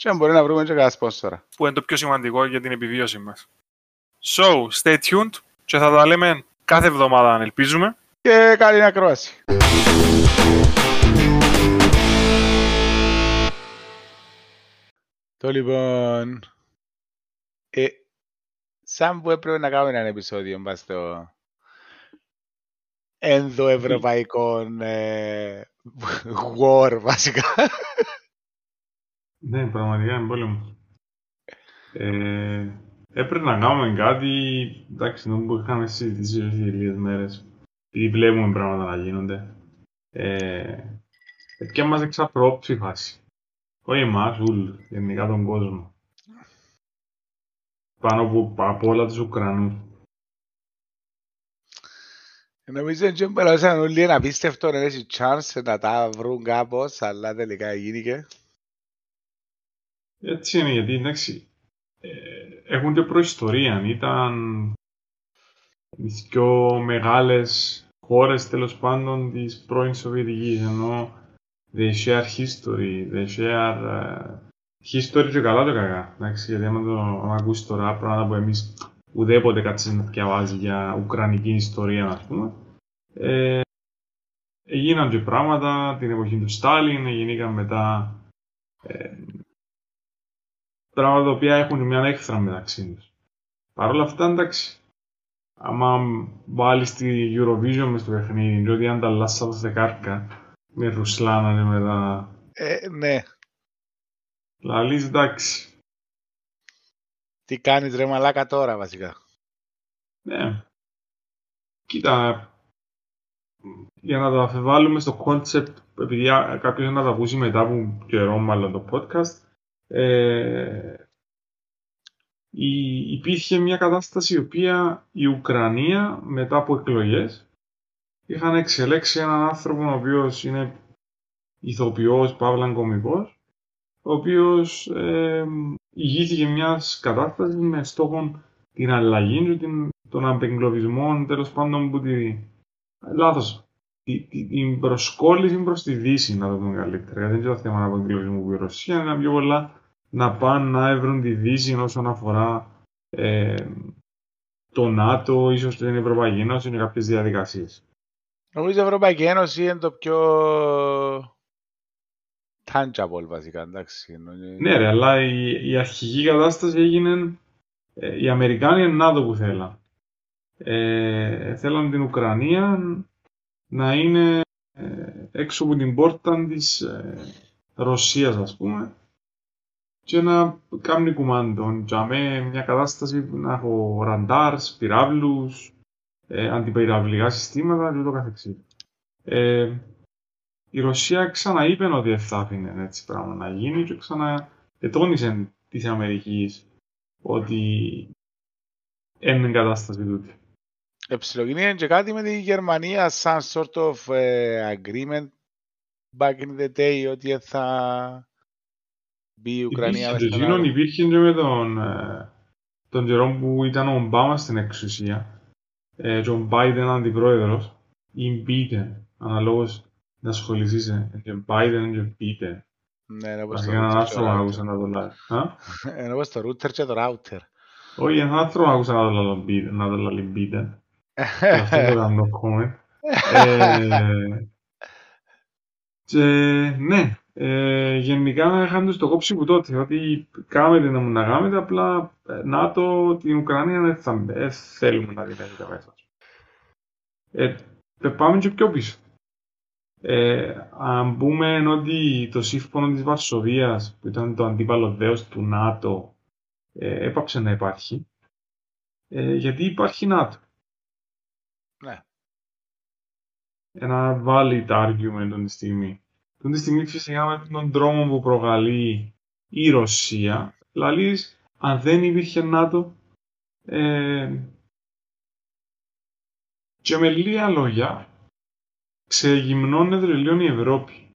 Και αν μπορεί να βρούμε και κανένα σπόνσορα. Που είναι το πιο σημαντικό για την επιβίωση μας. So, stay tuned και θα τα λέμε κάθε εβδομάδα αν ελπίζουμε. Και καλή ακρόαση. Το λοιπόν, ε, σαν που έπρεπε να κάνουμε ένα επεισόδιο μπας στο ενδοευρωπαϊκό ε, war βασικά. Ναι, πραγματικά είναι πόλεμο. Ε, έπρεπε να κάνουμε κάτι, εντάξει, νομίζω που είχαμε συζητήσει σε λίγες μέρες, επειδή βλέπουμε πράγματα να γίνονται. Ε, και μας εξαπρόψη φάση. Όχι εμάς, ούλ, γενικά τον κόσμο. Πάνω από, από όλα τους Ουκρανούς. Νομίζω ότι μπορούσαν όλοι να πίστευτο να έχει chance να τα βρουν κάπως, αλλά τελικά γίνηκε. Έτσι είναι, γιατί εντάξει, ε, έχουν και προϊστορία. Ήταν οι πιο μεγάλες χώρες τέλος πάντων της πρώην Σοβιετικής, ενώ they share history, they share uh, history και καλά το κακά. Εντάξει, γιατί άμα το ακούσεις τώρα πράγματα που εμείς ουδέποτε κάτσε να διαβάζει για ουκρανική ιστορία, ας πούμε. Ε, έγιναν και πράγματα την εποχή του Στάλιν, γίνηκαν μετά ε, πράγματα τα οποία έχουν μια έξτρα μεταξύ τους. Παρ' όλα αυτά, εντάξει, άμα βάλεις τη Eurovision μες στο παιχνίδι, διότι αν τα λάσσα από δεκάρκα με ρουσλάνανε μετά. Ε, ναι. Λαλείς εντάξει. Τι κάνεις ρε μαλάκα τώρα βασικά; Ναι. Κοίτα, για να το αφεβάλλουμε στο concept, επειδή κάποιος να το ακούσει μετά από καιρό μάλλον το podcast, ε, υπήρχε μια κατάσταση η οποία η Ουκρανία μετά από εκλογές είχαν εξελέξει έναν άνθρωπο ο οποίος είναι ηθοποιός, παύλαν κομικός ο οποίος ε, ηγήθηκε μιας κατάστασης με στόχο την αλλαγή του, την, τον απεγκλωβισμό τέλος πάντων που τη... Λάθος. Την προσκόλληση προς τη Δύση, να το πούμε καλύτερα. Γιατί δεν είναι το θέμα απεγκλωβισμού που η Ρωσία είναι πιο πολλά να πάνε να έβρουν τη Δύση όσον αφορά ε, το ΝΑΤΟ, ίσως την Ευρωπαϊκή Ένωση, είναι κάποιες διαδικασίες. Νομίζω η Ευρωπαϊκή Ένωση είναι το πιο tangible βασικά, εντάξει. Ναι ρε, αλλά η, η αρχική κατάσταση έγινε, ε, οι Αμερικάνοι είναι ΝΑΤΟ που θέλαν. Ε, θέλαν την Ουκρανία να είναι ε, έξω από την πόρτα της ε, Ρωσίας ας πούμε και να κάνει κουμάντο. Για με μια κατάσταση να έχω ραντάρς, πυράβλους, ε, αντιπυραυλικά συστήματα και το καθεξής. Ε, η Ρωσία ξαναείπε ότι δεν θα άφηνε έτσι πράγμα να γίνει και ξαναετώνησε της Αμερικής ότι είναι κατάσταση τούτη. Εψιλογίνει και κάτι με τη Γερμανία σαν sort of uh, agreement back in the day ότι θα μπει η Ουκρανία μέσα στην Υπήρχε και με τον, ε, τον καιρό που ήταν ο Ομπάμα στην εξουσία ε, και ο Μπάιντεν αντιπρόεδρος ή Biden, αναλόγως να ασχοληθείς ε, και Biden και Biden. Ναι, είναι όπως το router και το router. να το λέει. Είναι όπως το router και το router. Όχι, έναν άνθρωπο άκουσα να το λέει Biden. Αυτό το κάνω comment. Και ναι, ε, γενικά είχαν τους το κόψει που τότε, ότι κάμετε να μου να κάνετε, απλά ε, να το την Ουκρανία δεν θα ε, θέλουμε να δείτε μέσα. Ε, πάμε και πιο πίσω. Ε, αν πούμε ότι το σύμφωνο της Βαρσοβίας, που ήταν το αντίπαλο δέος του ΝΑΤΟ, ε, έπαψε να υπάρχει, ε, γιατί υπάρχει ΝΑΤΟ. Ναι. Ένα valid argument αυτή τη στιγμή. Αυτή τη στιγμή φυσικά με τον τρόμο που προκαλεί η Ρωσία, δηλαδή αν δεν υπήρχε ΝΑΤΟ, ε, και με λίγα λόγια, ξεγυμνώνεται λίγο η Ευρώπη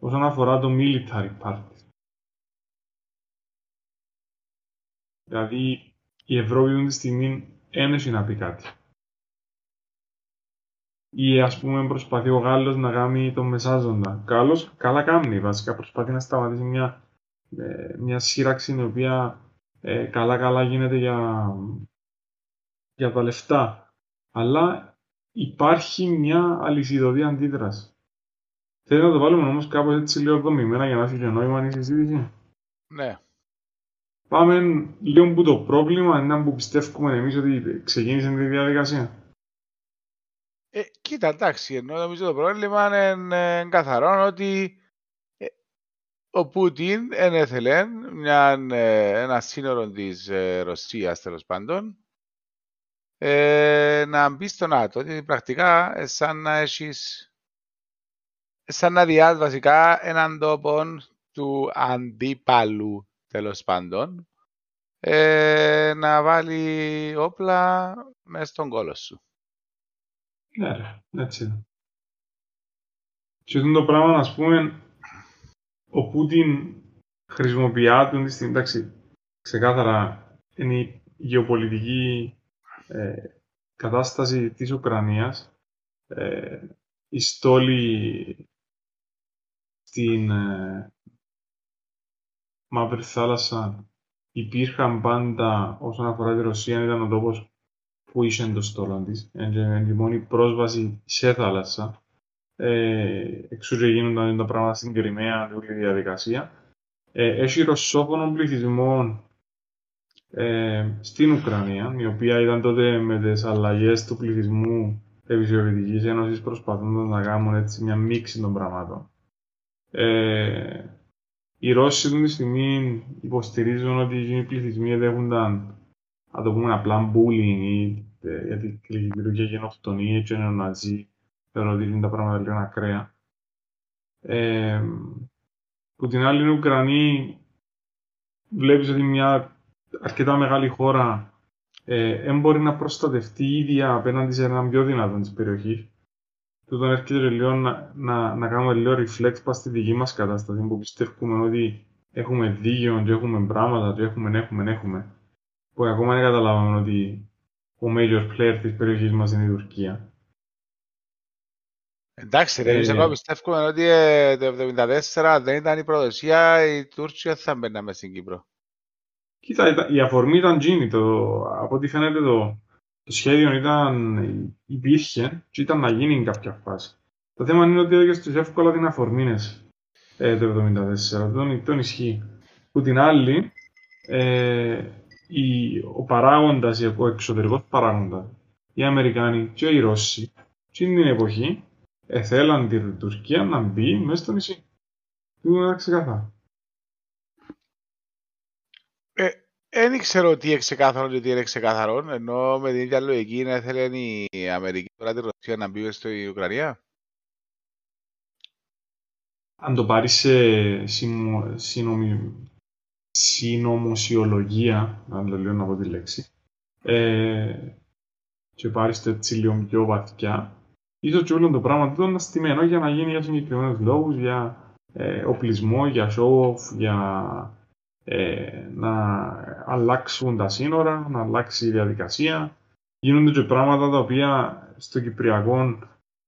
όσον αφορά το military part. Δηλαδή, η Ευρώπη αυτή τη στιγμή ένεση να πει κάτι. Ή ας πούμε προσπαθεί ο Γάλλος να κάνει το μεσάζοντα. Καλώς, καλά κάνει. Βασικά προσπαθεί να σταματήσει μια, ε, μια σύραξη η οποία ε, καλά καλά γίνεται για, για τα λεφτά. Αλλά υπάρχει μια αλυσιδωτή αντίδραση. Θέλεις να το βάλουμε όμως κάπως έτσι λίγο δομημένα για να έχει και νόημα η συζήτηση; Ναι. Πάμε λίγο που το πρόβλημα είναι που πιστεύουμε εμείς ότι ξεκίνησε τη διαδικασία. Ε, κοίτα, εντάξει, ενώ νομίζω το πρόβλημα είναι ε, καθαρό ότι ε, ο Πούτιν ενέθελε μια, ε, ένα σύνορο της ε, Ρωσίας τέλος πάντων ε, να μπει στο ΝΑΤΟ. Δηλαδή πρακτικά ε, σαν να έχεις σαν να διάς βασικά έναν τόπο του αντίπαλου τέλος πάντων ε, να βάλει όπλα μέσα στον κόλο σου. Ναι, ρε, έτσι είναι. Και αυτό το πράγμα, ας πούμε, ο Πούτιν χρησιμοποιεί άτομο της στιγμή, εντάξει, ξεκάθαρα είναι η γεωπολιτική ε, κατάσταση της Ουκρανίας, ε, η στόλη στην ε, Μαύρη Θάλασσα υπήρχαν πάντα όσον αφορά τη Ρωσία, ήταν ο τόπος που είχε το στόλο τη. Είναι η μόνη πρόσβαση σε θάλασσα. Ε, εξού και γίνονταν τα πράγματα στην Κρυμαία, όλη η διαδικασία. Ε, έχει ρωσόφωνο πληθυσμό ε, στην Ουκρανία, η οποία ήταν τότε με τις αλλαγές του πληθυσμού τη Σοβιετικής Ένωσης προσπαθώντας να κάνουν έτσι μια μίξη των πραγμάτων. Ε, οι Ρώσοι αυτή τη στιγμή υποστηρίζουν ότι οι πληθυσμοί δέχονταν να το πούμε απλά bullying ή ε, γιατί δημιουργία γενοκτονία και ναζί θεωρώ ότι είναι τα πράγματα λίγο ακραία. Ε, που την άλλη είναι Ουκρανοί βλέπεις ότι μια αρκετά μεγάλη χώρα ε, μπορεί να προστατευτεί ίδια απέναντι σε έναν πιο δυνατό της περιοχής. Τούτον έρχεται λίγο να, να, να κάνουμε λίγο reflex πας στη δική μας κατάσταση που πιστεύουμε ότι έχουμε δίκαιο και έχουμε πράγματα και έχουμε, έχουμε, έχουμε που ακόμα δεν καταλάβαμε ότι ο major player της περιοχής μας είναι η Τουρκία. Εντάξει, ρε, εμείς εγώ πιστεύουμε ότι ε, το 1974 δεν ήταν η προδοσία, η Τούρκια θα μπαίναμε στην Κύπρο. Κοίτα, η αφορμή ήταν γίνει. Το, από ό,τι φαίνεται το, το σχέδιο ήταν, υπήρχε και ήταν να γίνει in κάποια φάση. Το θέμα είναι ότι έδωκε στους εύκολα την αφορμή ε, το 1974. Τον, τον ισχύει. Που την άλλη, ε, η, ο παράγοντας, ο εξωτερικός παράγοντας, οι Αμερικάνοι και οι Ρώσοι, στην την εποχή, εθέλαν την Τουρκία να μπει μέσα στο νησί. Τι είναι ξεκάθαρα. Δεν ε, ξέρω τι είναι ξεκάθαρο και τι είναι ξεκάθαρο, ενώ με την ίδια λογική να ήθελε η Αμερική τώρα τη Ρωσία να μπει στην Ουκρανία. Αν το πάρει σε συνομι συνωμοσιολογία, αν το λέω να πω τη λέξη, ε, και πάρεις το έτσι λίγο πιο βαθιά, ίσως και όλο το πράγμα του είναι στημένο για να γίνει για συγκεκριμένους λόγους, για ε, οπλισμό, για show-off, για ε, να αλλάξουν τα σύνορα, να αλλάξει η διαδικασία. Γίνονται και πράγματα τα οποία στο Κυπριακό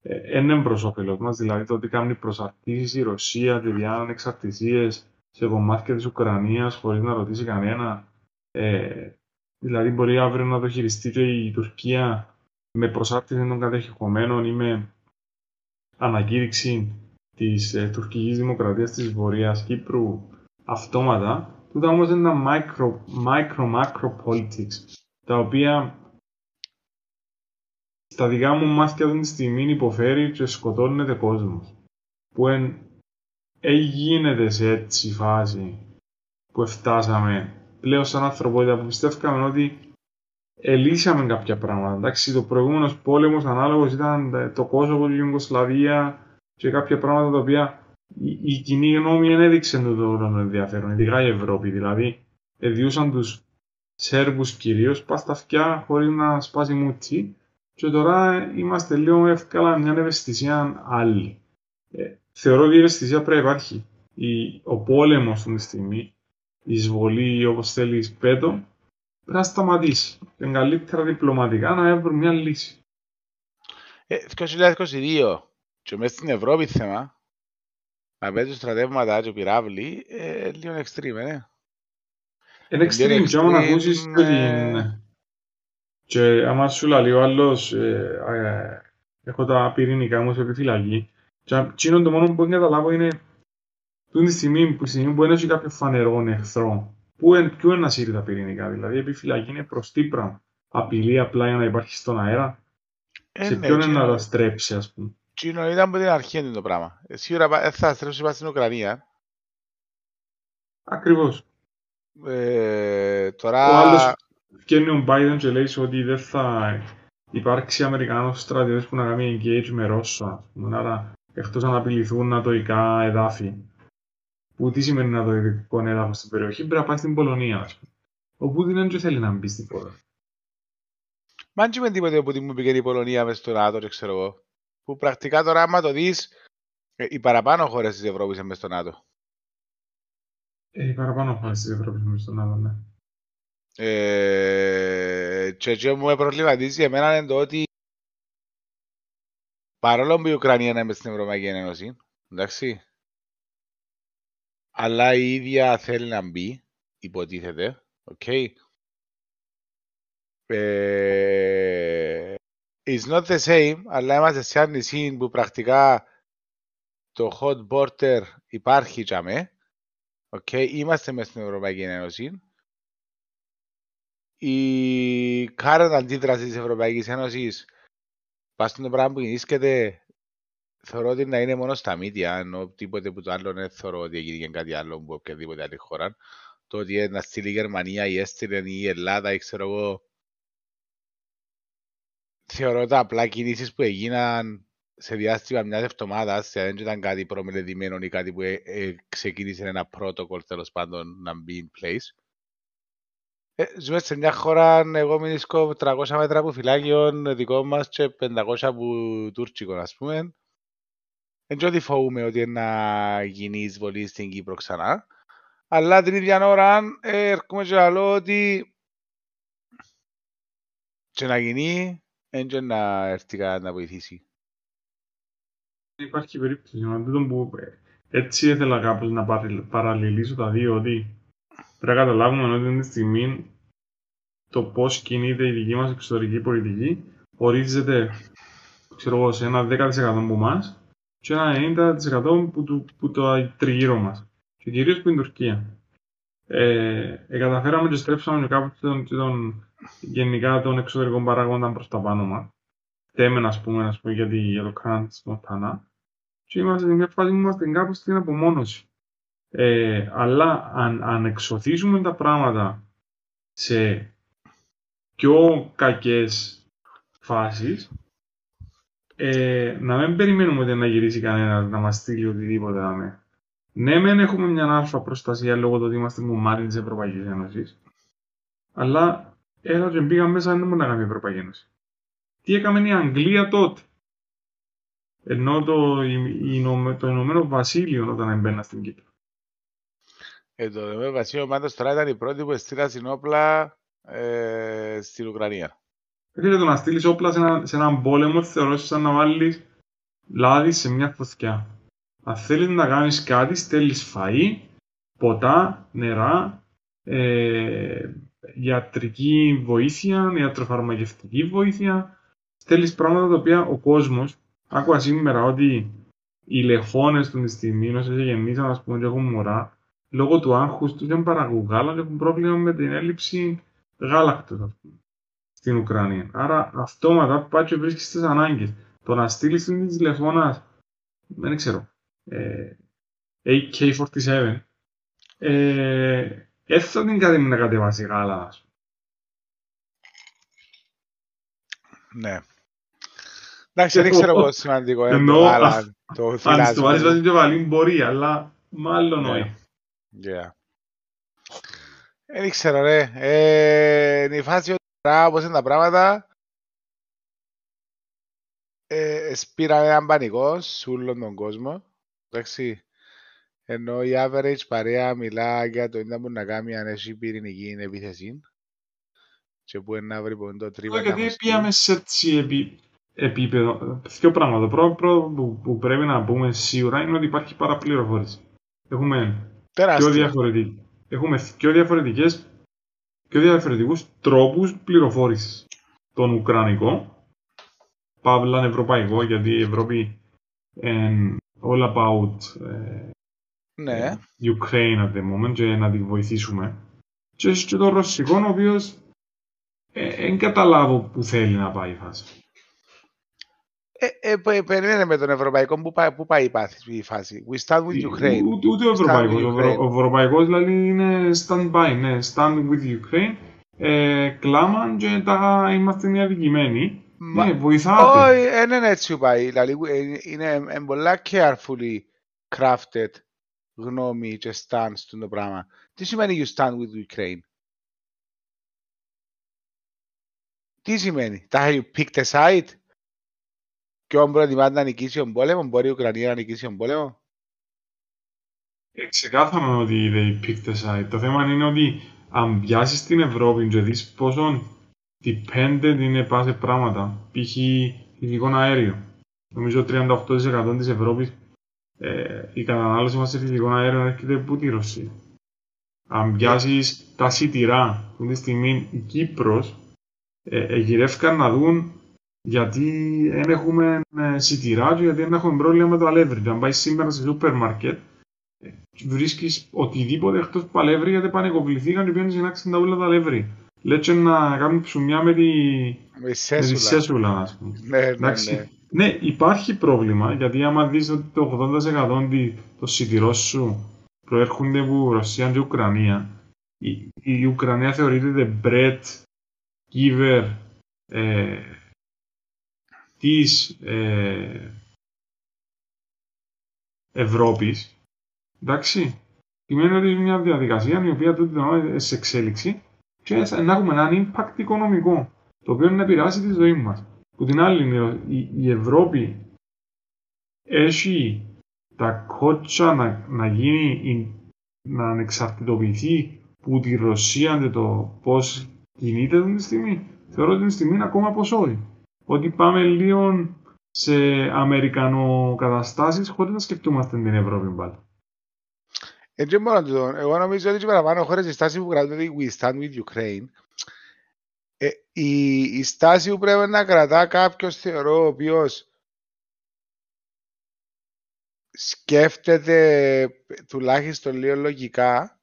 ε, είναι προς όφελος μας, δηλαδή το ότι κάνει προσαρτήσεις η Ρωσία και διάναν εξαρτησίες σε κομμάτια της Ουκρανίας χωρίς να ρωτήσει κανένα. Ε, δηλαδή μπορεί αύριο να το χειριστεί και η Τουρκία με προσάρτηση των κατεχομένων ή με ανακήρυξη της ε, τουρκικής δημοκρατίας της Βορείας Κύπρου αυτόματα. Τούτα όμως είναι τα micro, micro, macro politics, τα οποία στα δικά μου μάτια αυτή τη στιγμή υποφέρει και σκοτώνεται κόσμος. Που εν έγινε σε έτσι φάση που φτάσαμε πλέον σαν ανθρωπότητα που πιστεύκαμε ότι ελύσαμε κάποια πράγματα. Εντάξει, το προηγούμενος πόλεμος ανάλογος ήταν το κόσμο, η Ιουγκοσλαβία και κάποια πράγματα τα οποία η, η κοινή γνώμη δεν έδειξε το, το, το ενδιαφέρον, ειδικά η Ευρώπη. Δηλαδή, εδιούσαν τους Σέρβους κυρίως πας στα αυτιά χωρίς να σπάσει μούτσι. Και τώρα είμαστε λίγο εύκολα μια ευαισθησία άλλη. Ε, θεωρώ ότι η ευαισθησία πρέπει να υπάρχει. Η, ο πόλεμος αυτή τη στιγμή, η εισβολή όπως θέλεις πέτο, πρέπει να σταματήσει. Είναι καλύτερα διπλωματικά να βρουν μια λύση. Ε, 2022 και μέσα στην Ευρώπη θέμα να παίζουν στρατεύματα και πυράβλοι ε, λίγο extreme, ε. Είναι extreme και άμα να ακούσεις ε, την... Και άμα σου λέει ο άλλος ε, ε, έχω τα πυρηνικά μου σε επιφυλακή και εκείνο το μόνο που μπορεί να καταλάβω είναι που τη στιγμή που, στιγμή που έχει κάποιο φανερό εχθρό που είναι, ποιο είναι να σύρει τα πυρηνικά δηλαδή η επιφυλακή είναι προς τι πράγμα απειλή απλά για να υπάρχει στον αέρα Ε, σε ναι, ποιον είναι εκείνο- να τα στρέψει ας πούμε Εκείνο ήταν από την αρχή είναι το πράγμα. Ε, Σίγουρα πα- ε, θα στρέψει πάνω στην Ουκρανία. ακριβώς Ε, τώρα... Ο άλλος βγαίνει ο Biden και λέει ότι δεν θα υπάρξει Αμερικανός στρατιώτης που να κάνει engage με Ρώσο, ας πούμε. Άρα, εκτός αν απειληθούν νατοϊκά εδάφη, που τι σημαίνει νατοϊκό έδαφος στην περιοχή, πρέπει να πάει στην Πολωνία, ας πούμε. Ο Πούτιν δεν και θέλει να μπει στην χώρα. Μα αν και με τίποτε που μου πήγαινε η Πολωνία μες στο ΝΑΤΟ, και ξέρω εγώ. Που πρακτικά τώρα, άμα το δεις, ε, οι παραπάνω χώρες της Ευρώπης είναι μες στο ΝΑΤΟ. Ε, οι παραπάνω χώρες της Ευρώπης μες στον άλλο, ναι. Ε, και αυτό μου προβληματίζει εμένα είναι το ότι παρόλο που η Ουκρανία είναι μες στην Ευρωπαϊκή Ένωση, εντάξει, αλλά η ίδια θέλει να μπει, υποτίθεται, οκ. Ε, it's not the same, αλλά είμαστε σε ένα νησί που πρακτικά το hot border υπάρχει για με. Οκ, είμαστε μες στην Ευρωπαϊκή Ένωση. Η current αντίδραση της Ευρωπαϊκής Ένωσης πας στο πράγμα που γεννήσκεται θεωρώ ότι να είναι μόνο στα μύτια, ενώ τίποτε που το άλλο δεν θεωρώ ότι έγινε κάτι άλλο από οποιαδήποτε άλλη χώρα. Το ότι να στείλει η Γερμανία, η έστειλε ή η Ελλάδα ή ξέρω εγώ θεωρώ τα απλά κινήσεις που έγιναν σε διάστημα μιας εβδομάδας δεν ήταν κάτι προμελετημένο ή κάτι που ε, ε, ξεκίνησε ένα protocol τέλος πάντων να μπει in place. Ε, ζούμε σε μια χώρα, εγώ μιλήσω 300 μέτρα από φυλάκιον δικό μας και 500 από τουρκικό, ας πούμε. Δεν ξέρω τι φοβούμαι ότι είναι να γίνει εισβολή στην Κύπρο ξανά. Αλλά την ίδια ώρα ε, έρχομαι και λέω ότι και να γίνει, δεν και να έρθει κάτι να βοηθήσει. Υπάρχει περίπτωση. Με τούτο που ε, έτσι ήθελα κάπως να παρε- παραλληλήσω τα δύο, ότι πρέπει να καταλάβουμε ότι αυτή τη στιγμή το πώς κινείται η δική μας εξωτερική πολιτική ορίζεται ξέρω εγώ, σε ένα 10% από εμάς και ένα 90% που, του, που το τριγύρω μας. Και κυρίως που είναι η Τουρκία. Ε, ε, καταφέραμε και στρέψαμε κάπου τον, τον, γενικά των εξωτερικών παράγοντα προς τα πάνω μας. Τέμεν, ας πούμε, ας πούμε, γιατί για το κάναν της Μοντάνα. Και είμαστε σε μια φάση που είμαστε κάπου στην απομόνωση. Ε, αλλά αν, αν εξωθήσουμε τα πράγματα σε πιο κακές φάσεις, ε, να μην περιμένουμε ότι να γυρίσει κανένα να μας στείλει οτιδήποτε δάμε. Ναι, μεν έχουμε μια αλφα προστασία λόγω του ότι είμαστε κομμάτι της Ευρωπαϊκής Ένωσης, αλλά έλα και μπήκαν μέσα δεν μπορεί να κάνει η Ευρωπαϊκή Ένωση. Τι έκαμε η Αγγλία τότε. Ενώ το, η, η, Ηνωμέ- το Ηνωμένο Βασίλειο όταν έμπαινα στην Κύπρο. Ε, το ΔΕΜΕ Βασίλειο πάντως τώρα ήταν η πρώτη που έστειλαν όπλα ε, στην Ουκρανία. Φίλε, το να στείλεις όπλα σε, ένα, σε έναν πόλεμο θεωρώς σαν να βάλεις λάδι σε μια φωτιά. Αν θέλεις να κάνεις κάτι, στέλνεις φαΐ, ποτά, νερά, ε, ιατρική βοήθεια, ιατροφαρμακευτική βοήθεια. Στέλνεις πράγματα τα οποία ο κόσμος, άκουγα σήμερα ότι οι λεχόνες του τη στιγμή, όσο γεννήσαν, α πούμε, και έχουν μωρά, λόγω του άγχους τους δεν παραγωγούν γάλα και έχουν πρόβλημα με την έλλειψη γάλακτος, ας πούμε στην Ουκρανία. Άρα αυτόματα πάει και βρίσκεις στις ανάγκες. Το να στείλεις την της τηλεφώνας, δεν ξέρω, ε, AK-47, ε, έτσι θα την κάτι να κατεβάσει γάλα, ας πούμε. Ναι. Εντάξει, δεν ξέρω πόσο σημαντικό είναι Εννοώ, το Άλαν, το Αν στο άρεσε θυλάσμα. βάζεις και βάλει μπορεί, αλλά μάλλον Ναι. όχι. Yeah. Δεν ξέρω ρε. Ε, είναι η φάση ότι τώρα όπως είναι τα πράγματα ε, σπήραν έναν πανικός σε όλον τον κόσμο. Εντάξει. Ενώ η average παρέα μιλά για το τι μπορεί να κάνει αν έχει πυρηνική επίθεση και που είναι να βρει πον το τρίμα Όχι, να Γιατί χωστεί. πήγαμε σε έτσι επί, επίπεδο. Δύο πράγματα. Το πρώτο πρώτο που, που πρέπει να πούμε σίγουρα είναι ότι υπάρχει παραπληροφόρηση. Έχουμε πιο, Τεράστια. διαφορετικ... Έχουμε πιο διαφορετικές πιο διαφορετικούς τρόπους πληροφόρησης. Τον Ουκρανικό, παύλα ευρωπαϊκό, γιατί η Ευρώπη είναι all about ε, Ναι. Ukraine at the moment και να τη βοηθήσουμε. Και έχει και τον Ρωσικό, ο οποίος δεν καταλάβω που θέλει να πάει η φάση. Ε, ε, πε- περίμενε με τον Ευρωπαϊκό που πάει, που πάει η πάθη- η φάση. We start with Ukraine. Ούτε, ούτε ο Ευρωπαϊκός. with Ο, Ευρω- Ukraine. ο Ευρωπαϊκός δηλαδή είναι stand-by, ναι, stand with Ukraine. Ε, κλάμαν και τα είμαστε αδικημένοι. Μα- Ναι, βοηθάτε. Όχι, δεν είναι έτσι που πάει. Δηλαδή, ε, είναι ε, πολλά carefully crafted γνώμη και stance του το πράγμα. Τι σημαίνει you stand with Ukraine? Τι σημαίνει; Τα have you picked a side? Και ο προτιμά να νικήσει τον πόλεμο, μπορεί η Ουκρανία να νικήσει τον πόλεμο. Ε, ξεκάθαρα ότι they picked a side. Το θέμα είναι ότι αν πιάσεις την Ευρώπη και δεις πόσο dependent είναι πάνω σε πράγματα, π.χ. φυσικό αέριο. Νομίζω 38% της Ευρώπης ε, η κατανάλωση μας σε φυσικό αέριο έρχεται από τη Ρωσία. Αν πιάσεις τα σιτηρά, αυτή τη στιγμή η Κύπρος ε, ε, γυρεύκαν να δουν γιατί δεν έχουμε ε, σιτηρά και γιατί δεν έχουμε πρόβλημα με το αλεύρι. Και αν πάει σήμερα σε σούπερ μάρκετ, βρίσκεις οτιδήποτε εκτός παλεύρι γιατί πανεκοβληθήκαν και πιένεις να άξουν τα ούλα τα αλεύρι. Λέτσε να κάνουν ψουμιά με τη, Με με τη σέσουλα. σέσουλα, ας πούμε. Ναι, ναι, Εντάξει. ναι. Ναι, υπάρχει πρόβλημα γιατί άμα δεις ότι το 80% δι- των σιτηρών σου προέρχονται από Ρωσία και Ουκρανία, η, η Ουκρανία θεωρείται the bread giver ε, της ε, Ευρώπης. Εντάξει. Σημαίνει ότι είναι μια διαδικασία η οποία τούτη την ώρα είναι σε εξέλιξη και να έχουμε έναν impact οικονομικό το οποίο να επηρεάσει τη ζωή μας. Που την άλλη είναι η, η Ευρώπη έχει τα κότσα να, να γίνει η- να ανεξαρτητοποιηθεί που τη Ρωσία και το πώς κινείται αυτή τη στιγμή. Θεωρώ ότι τη στιγμή είναι ακόμα πως όχι. Ότι πάμε λίγο σε αμερικανοκαταστάσεις χωρίς να σκεφτούμαστε την Ευρώπη πάλι. Ε, δεν μπορώ να το δω. Εγώ νομίζω ότι και παραπάνω χώρες η στάση που κρατούν ότι we stand with Ukraine ε, η, η στάση που πρέπει να κρατά κάποιος θεωρώ ο οποίος σκέφτεται τουλάχιστον λίγο λογικά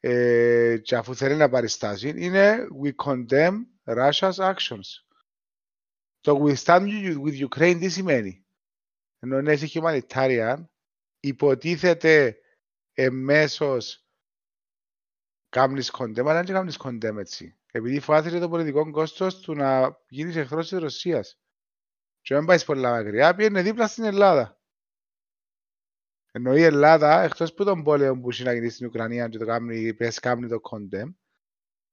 ε, και αφού θέλει να πάρει στάση είναι we condemn Russia's actions. Το we stand with with Ukraine τι σημαίνει; Ενώ είναι έχει humanitarian υποτίθεται εμέσως κάνεις condemn, αλλά δεν κάνεις condemn έτσι. Επειδή φάθηκε το πολιτικό κόστος του να γίνεις εχθρός της Ρωσίας. Και δεν πάεις πολλά μακριά, πήγαινε δίπλα στην Ελλάδα. Ενώ η Ελλάδα, εκτός που τον πόλεμο που έχει να γίνει στην Ουκρανία και το κάνει, πες κάνει το condemn,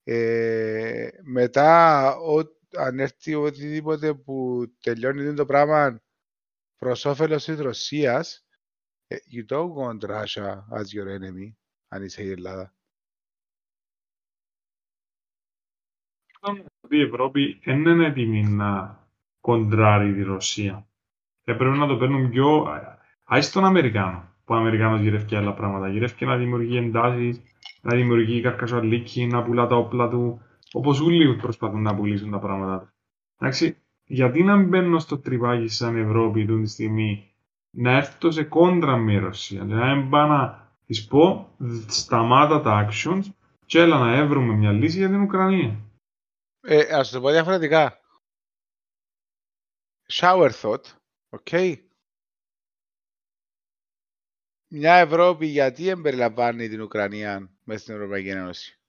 ε, μετά ο, αν έρθει οτιδήποτε που τελειώνει το πράγμα προς όφελος της Ρωσίας, ε, you don't want Russia as your enemy, αν είσαι η Ελλάδα. ότι η Ευρώπη δεν είναι έτοιμη να κοντράρει τη Ρωσία. Θα πρέπει να το παίρνουν πιο... Άι στον Αμερικάνο, που ο Αμερικάνος γυρεύει άλλα πράγματα. Γυρεύει να δημιουργεί εντάσεις, να δημιουργεί καρκασουαλίκη, να πουλά τα όπλα του, όπως όλοι προσπαθούν να πουλήσουν τα πράγματα τους. Εντάξει, γιατί να μπαίνω στο τρυπάκι σαν Ευρώπη του τη στιγμή, να έρθω σε κόντρα με η Ρωσία, να μην πάω να της πω, σταμάτα τα actions και έλα να έβρουμε μια λύση για την Ουκρανία. Ε, ας το πω διαφορετικά. Shower thought, ok. Μια Ευρώπη γιατί εμπεριλαμβάνει την Ουκρανία μέσα στην Ευρωπαϊκή Ένωση;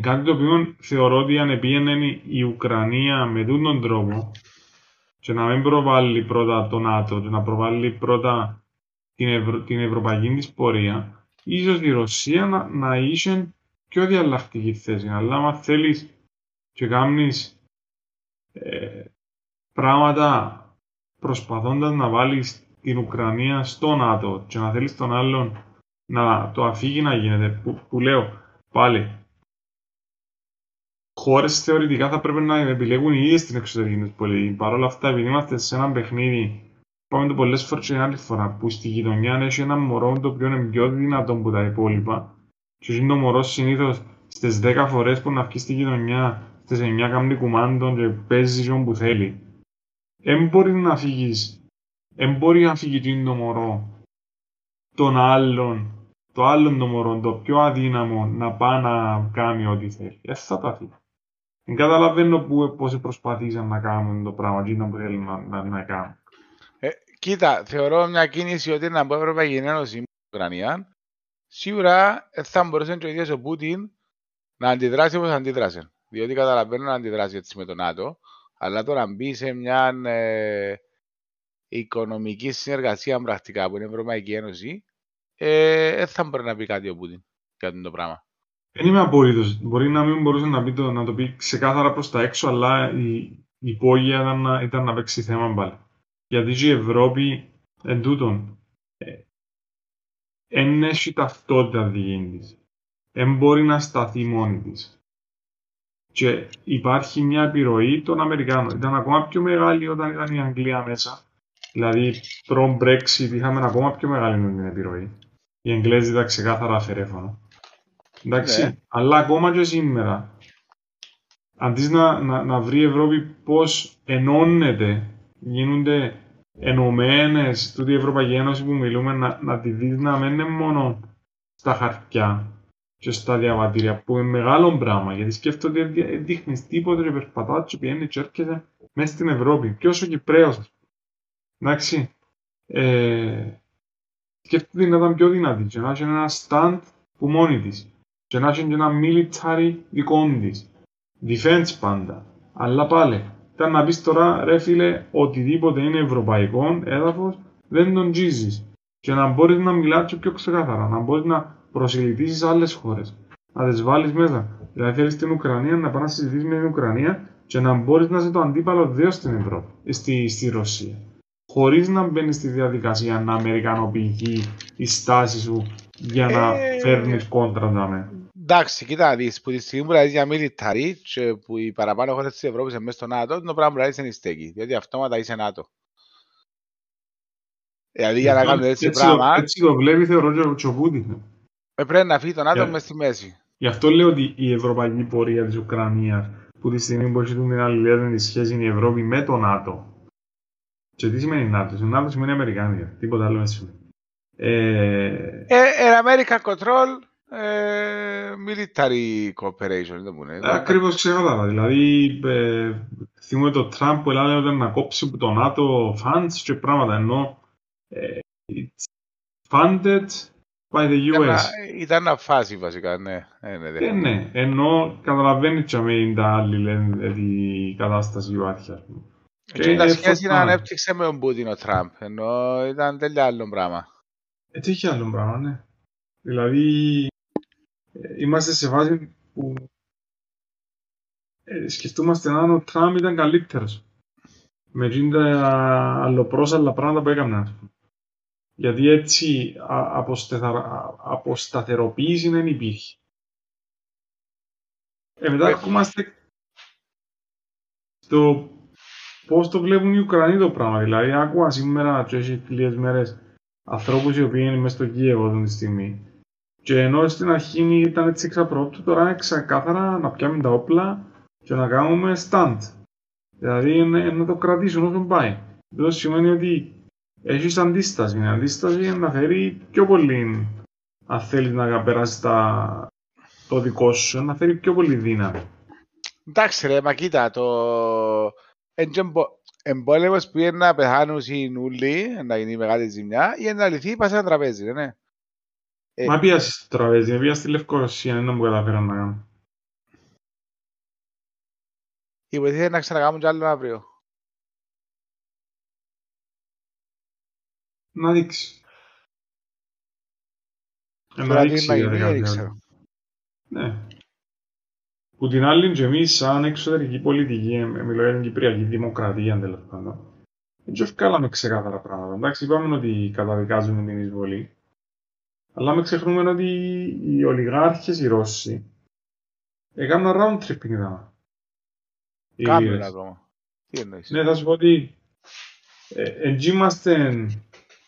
Κάτι το οποίο θεωρώ ότι αν πήγαινε η Ουκρανία με αυτόν τον τρόπο και να μην προβάλλει πρώτα το ΝΑΤΟ και να προβάλλει πρώτα την, Ευρω... την ευρωπαϊκή της πορεία, ίσως η Ρωσία να, να είχε πιο διαλλακτική θέση. Αλλά άμα θέλεις και κάνεις ε, πράγματα προσπαθώντας να βάλεις την Ουκρανία στο ΝΑΤΟ και να θέλεις τον άλλον να το αφήγει να γίνεται, που, που λέω πάλι, χώρες θεωρητικά θα πρέπει να επιλέγουν οι ίδιες την εξωτερική τους πολιτική. Παρ' όλα αυτά, επειδή είμαστε σε ένα παιχνίδι, πάμε το πολλές φορές και άλλη φορά, που στη γειτονιά έχει ένα μωρό το οποίο είναι πιο δυνατό από τα υπόλοιπα και είναι το μωρό συνήθως στις 10 φορές που να βγει στη γειτονιά, στις 9 κάνει κουμάντων και παίζει όπου θέλει. Δεν μπορεί να φύγεις, δεν μπορεί να φύγει το μωρό τον άλλον, το άλλο το μωρό, το πιο αδύναμο, να πάει να κάνει ό,τι θέλει. Έτσι θα τα φύγει. Δεν καταλαβαίνω πώς προσπαθήσαν να κάνουν το πράγμα, τι που θέλουν να, να, να κάνουν. Ε, κοίτα, θεωρώ μια κίνηση ότι να μπορεί η Ευρωπαϊκή Ένωση στην Ουκρανία, σίγουρα θα μπορούσε και ο ίδιος ο Πούτιν να αντιδράσει όπως αντίδρασε. Διότι καταλαβαίνω να αντιδράσει έτσι με τον ΝΑΤΟ, αλλά τώρα μπει σε μια ε, οικονομική συνεργασία πρακτικά που είναι η Ευρωπαϊκή Ένωση, ε, θα μπορεί να πει κάτι ο Πούτιν για το πράγμα. Δεν είμαι απόλυτος. Μπορεί να μην μπορούσε να, πει το, να το πει ξεκάθαρα προς τα έξω, αλλά η, η υπόγεια ήταν, να, ήταν να παίξει θέμα πάλι. Γιατί η Ευρώπη εν τούτον δεν ε, έχει ταυτότητα δική τη. Δεν μπορεί να σταθεί μόνη της. Και υπάρχει μια επιρροή των Αμερικάνων. Ήταν ακόμα πιο μεγάλη όταν ήταν η Αγγλία μέσα. Δηλαδή, προ-Brexit είχαμε ακόμα πιο μεγάλη την επιρροή. Οι Εγγλέζοι ήταν ξεκάθαρα αφαιρέφωνο. Εντάξει, ναι. αλλά ακόμα και σήμερα, αντί να, να, να βρει η Ευρώπη πώς ενώνεται, γίνονται ενωμένες, τούτη η Ευρωπαϊκή Ένωση που μιλούμε, να, να τη δεις να μην είναι μόνο στα χαρτιά και στα διαβατήρια, που είναι μεγάλο πράγμα, γιατί σκέφτονται ότι δείχνεις τίποτα και περπατάς και πηγαίνεις και έρχεται μέσα στην Ευρώπη. Και όσο Κυπρέος, ας πούμε. Εντάξει. Ε, σκέφτεται να ήταν πιο δυνατή και να έχει ένα stand που μόνη της και να έχεις και ένα military δικό της. Defense πάντα. Αλλά πάλι, ήταν να πεις τώρα, ρε φίλε, οτιδήποτε είναι ευρωπαϊκό έδαφος, δεν τον τζίζεις. Και να μπορείς να μιλάς πιο ξεκάθαρα, να μπορείς να προσελητήσεις άλλες χώρες. Να τις βάλεις μέσα. Δηλαδή θέλεις την Ουκρανία να πάει να συζητήσεις με την Ουκρανία και να μπορείς να είσαι το αντίπαλο δύο στην Ευρώπη, στη, στη Ρωσία. Χωρίς να μπαίνεις στη διαδικασία να αμερικανοποιηθεί η στάση σου για να ε... φέρνεις κόντρα δάμε. Εντάξει, κοίτα, δεις, που τη στιγμή που λέει για military και που οι παραπάνω χώρες της Ευρώπης είναι μέσα στο ΝΑΤΟ, το πράγμα που λέει είναι στέκει, διότι αυτόματα είσαι ΝΑΤΟ. Δηλαδή για να κάνουν έτσι, έτσι πράγμα... Έτσι το βλέπει θεωρώ και ο Πούτιν. Ε, πρέπει να φύγει το ΝΑΤΟ μέσα στη μέση. Γι' αυτό λέω ότι η ευρωπαϊκή πορεία της Ουκρανίας, που τη στιγμή που έχει την αλληλέγγυη σχέση είναι η Ευρώπη με το ΝΑΤΟ. Και τι σημαίνει ΝΑΤΟ, το ΝΑΤΟ σημαίνει Αμερικάνια, τίποτα άλλο δεν σημαίνει. Ε, ε, American Control ε, military cooperation, δεν μου είναι. Ακριβώς ξεκάθαρα. Δηλαδή, ε, θυμούμε το Τραμπ που έλεγε να κόψει από το ΝΑΤΟ funds και πράγματα, ενώ ε, it's funded by the US. Ήταν, ήταν ένα φάση βασικά, ναι. Ε, ναι, ε, ναι. ενώ καταλαβαίνει και με τα άλλη λένε η κατάσταση υπάρχει. Και τα σχέση να ανέπτυξε με τον Πούτιν ο Τραμπ, ενώ ήταν τέλεια άλλο πράγμα. Έτσι είχε άλλο πράγμα, ναι. Δηλαδή, είμαστε σε βάση που ε, σκεφτούμαστε αν ο Τραμπ ήταν καλύτερος. Με τα αλλοπρόσαλλα πράγματα που έκανε. Γιατί έτσι αποσταθεροποίηση δεν υπήρχε. Ε, μετά ερχόμαστε στο πώς το βλέπουν οι Ουκρανοί το πράγμα. Δηλαδή, άκουα σήμερα και έχει λίγες μέρες ανθρώπους οι οποίοι είναι μέσα στο Κίεβο αυτή τη στιγμή και ενώ στην αρχή ήταν έτσι εξαπρόπτω, τώρα είναι ξεκάθαρα να πιάμε τα όπλα και να κάνουμε stand. Δηλαδή να το κρατήσουν όσο πάει. Αυτό σημαίνει ότι έχεις αντίσταση. Η αντίσταση είναι να φέρει πιο πολύ, αν θέλεις να περάσει τα... το δικό σου, να φέρει πιο πολύ δύναμη. Εντάξει ρε, μα κοίτα, το εμπόλεμος που είναι να πεθάνουν οι νουλοί, να γίνει μεγάλη ζημιά, ή να λυθεί, πας ένα τραπέζι, ναι. Ε, Μα πήγα στο τραπέζι, πήγα στη Λευκορωσία, δεν μου καταφέραν να κάνω. Υποτίθεται να ξανακάμουν κι άλλο αύριο. Να δείξει. Ε, Τώρα Να τι δείξει να για γίνει, κάτι δεν άλλο. ξέρω. Ναι. Που την άλλη και εμείς σαν εξωτερική πολιτική, ε, μιλώ για την Κυπριακή Δημοκρατία τέλος πάντων, δεν βγάλαμε ξεκάθαρα πράγματα. Εντάξει, είπαμε ότι καταδικάζουμε την εισβολή, αλλά μην ξεχνούμε ότι οι ολιγάρχες οι Ρώσοι έκαναν round tripping εδώ. Οι Κάνουν λίρες. ακόμα. Τι εννοείς; Ναι, θα σου πω ότι ε, εν είμαστε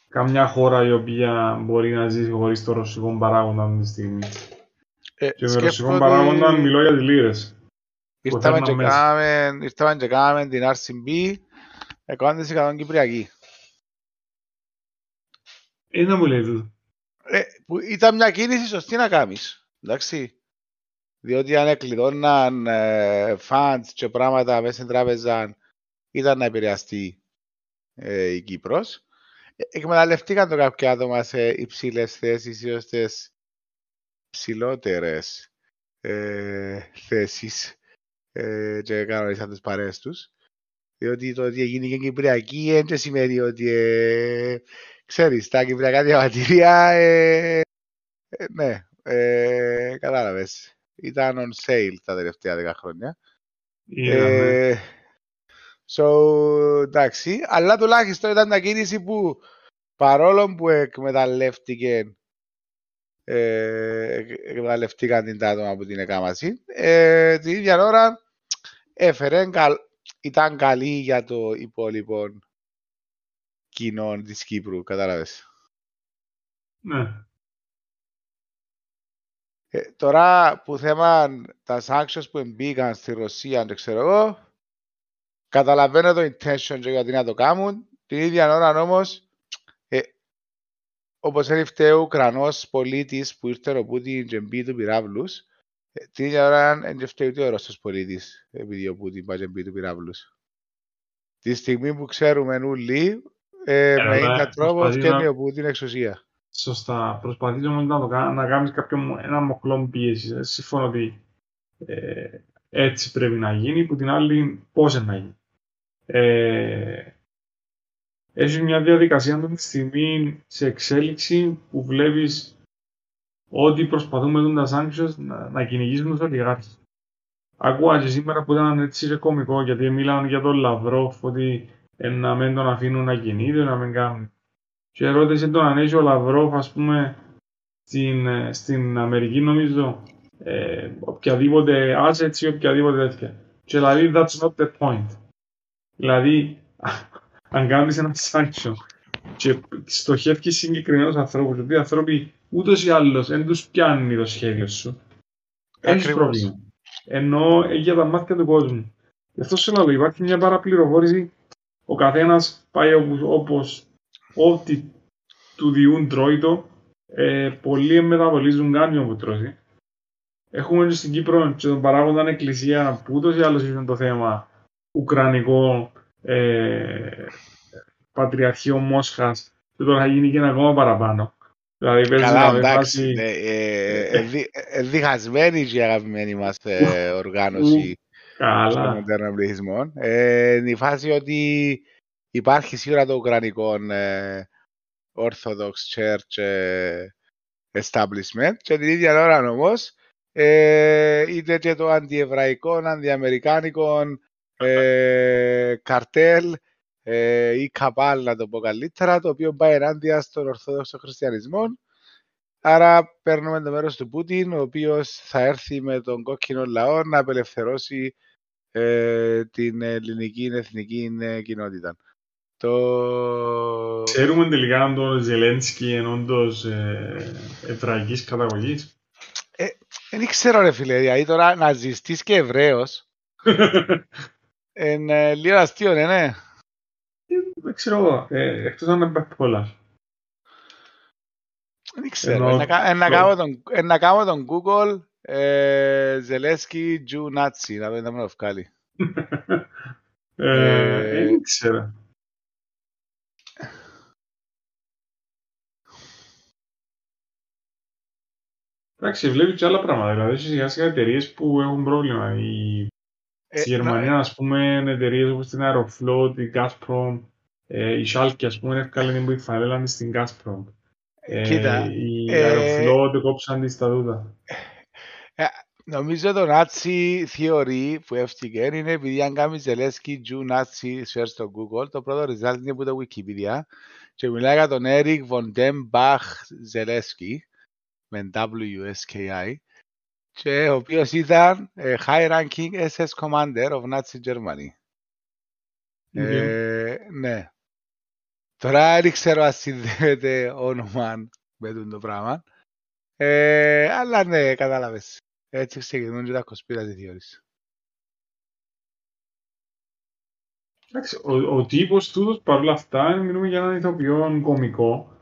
καμιά χώρα η οποία μπορεί να ζήσει χωρίς το ρωσικό παράγοντα αυτή τη στιγμή. Ε, Και με σκέφτομαι ρωσικό ότι παράγοντα μιλώ για τις λίρες. Ήρθαμε φέρναν και μέσα. κάναμε- ήρθαμε και κάναμε την RCB 100% Κυπριακή. Ε, να μου λέει τούτο. Ε, που ήταν μια κίνηση σωστή να κάνεις. Εντάξει. Διότι αν εκλειδώναν ε, funds και πράγματα μέσα στην τράπεζα ήταν να επηρεαστεί ε, η Κύπρος. Ε, εκμεταλλευτήκαν το κάποια άτομα σε υψηλές θέσεις ή στις ψηλότερες ε, θέσεις ε, και κανονίσαν τις παρέες τους. Διότι το ότι έγινε και Κυπριακή δεν σημαίνει ότι ε, ξέρεις, τα Κυπριακά διαβατήρια ε, ε, ναι, ε, κατάλαβες. Ήταν on sale τα τελευταία δέκα χρόνια. Είδαμε. Ε, so, εντάξει, αλλά τουλάχιστον ήταν μια κίνηση που παρόλο που εκμεταλλεύτηκε ε, εκμεταλλευτήκαν την τα άτομα που την εκάμαση, ε, την ίδια ώρα έφερε, καλ, ήταν καλή για το υπόλοιπο κοινό της Κύπρου, κατάλαβες. Ναι. Ε, τώρα που θέμα τα sanctions που μπήκαν στη Ρωσία, δεν ξέρω εγώ, καταλαβαίνω το intention και γιατί να το κάνουν. Την ίδια ώρα όμως, ε, όπως έρχεται ο Ουκρανός πολίτης που ήρθε ο Πούτιν και μπει του πυράβλους, ε, την ίδια ώρα δεν φταίει ούτε ο Ρώσος πολίτης επειδή ο Πούτιν πάει και μπει του πυράβλους. Τη στιγμή που ξέρουμε όλοι, ε, με αλλά έναν τρόπος προσπαθείς φτιάχνει να- ο Πούτιν εξουσία. Σωστά. Προσπαθείς όμως να, το, κα- να κάνεις κάποιο ένα μοχλό πίεσης. Ε, Συμφωνώ ότι ε, έτσι πρέπει να γίνει, που την άλλη πώς να γίνει. Ε, έχεις μια διαδικασία αυτή τη στιγμή σε εξέλιξη που βλέπεις ότι προσπαθούμε με τα sanctions να, να κυνηγήσουμε τους ολιγάρχες. Ακούγα και σήμερα που ήταν έτσι και κωμικό γιατί μίλαν για τον Λαυρόφ ότι ε, να μην τον αφήνουν να κινείται, να μην κάνουν. Και ρώτησε τον αν έχει ο Λαυρόφ, ας πούμε, στην, ε, στην Αμερική νομίζω, ε, οποιαδήποτε assets ή οποιαδήποτε τέτοια. Και δηλαδή, that's not the point. Δηλαδή, αν κάνεις ένα sanction και στοχεύει συγκεκριμένους ανθρώπους, γιατί οι άνθρωποι ούτως ή άλλως δεν τους πιάνει το σχέδιο σου, έχεις Ακριβώς. πρόβλημα. Ενώ ε, για τα μάτια του κόσμου. Γι' αυτό σε λέω, υπάρχει μια παραπληροφόρηση, ο καθένας πάει όπως, όπως ό,τι του διούν τρώει το, ε, πολλοί μεταβολίζουν κάνιο που τρώει. Έχουμε και στην Κύπρο και τον παράγοντα εκκλησία που ούτως ή άλλως είναι το θέμα ουκρανικό ε, πατριαρχείο Μόσχας και τώρα θα γίνει και ένα ακόμα παραπάνω. Δηλαδή παίζει Καλά, να εντάξει. βάσει... ναι, ε, ε, δι- ε, Διχασμένη και η αγαπημένη μας ε, οργάνωση των Καλά. μοντέρνων πληθυσμών. Ε, είναι η φάση ότι υπάρχει σίγουρα το ουκρανικό ε, Orthodox Church ε, establishment και την ίδια ώρα όμως ε, είτε και το αντιεβραϊκό, αντιαμερικάνικο ε, καρτέλ ε, ή καπάλ να το πω καλύτερα, το οποίο πάει ενάντια στον Ορθόδοξο Χριστιανισμό. Άρα παίρνουμε το μέρος του Πούτιν, ο οποίος θα έρθει με τον κόκκινο λαό να απελευθερώσει ε, την ελληνική εθνική ε, κοινότητα. Το... Ξέρουμε τελικά αν το Ζελένσκι είναι όντως ε, εβραϊκής καταγωγής; Δεν ξέρω ρε φίλε, δηλαδή τώρα ναζιστής και Εβραίος είναι λίγο αστείο, ναι, ναι. Δεν ξέρω εγώ, ε, εκτός αν είναι bipolar. Δεν ξέρω. Ενώ Ε, να κα- ε, να το- κάνω τον- ε, να κάνω τον Google ε, Ζελέσκι Τζου Νάτσι, να δω να μου το βγάλει. Ε, Ε, Δεν ξέρω. Εντάξει, βλέπεις και άλλα πράγματα. Δηλαδή, σιγά σιγά εταιρείες που έχουν πρόβλημα. Η, Ε, Στη να- Γερμανία, ας πούμε, εταιρείες όπως την Aeroflot, η Gazprom, ε, η Schalke, ας πούμε, έφκαλε την φανέλα της στην Gazprom. Ε, Κοίτα, η ε, Aeroflot κόψαν της τα τούτα. Νομίζω το Nazi theory που έφτιαξε είναι επειδή αν κάνεις Zelensky Jew Nazi search στο Google, το πρώτο result είναι από το Wikipedia και μιλάει για τον Eric von dem Bach Zelensky με WSKI και ο οποίος ήταν ε, high ranking SS commander of Nazi Germany. Ε, ναι. Τώρα δεν ξέρω αν συνδέεται όνομα με τον το πράγμα. Ε, αλλά ναι, κατάλαβες. Έτσι ξεκινούν και τα conspiracy theories. Εντάξει, ο, ο τύπος τούτος παρόλα αυτά, μιλούμε για έναν ηθοποιό κωμικό.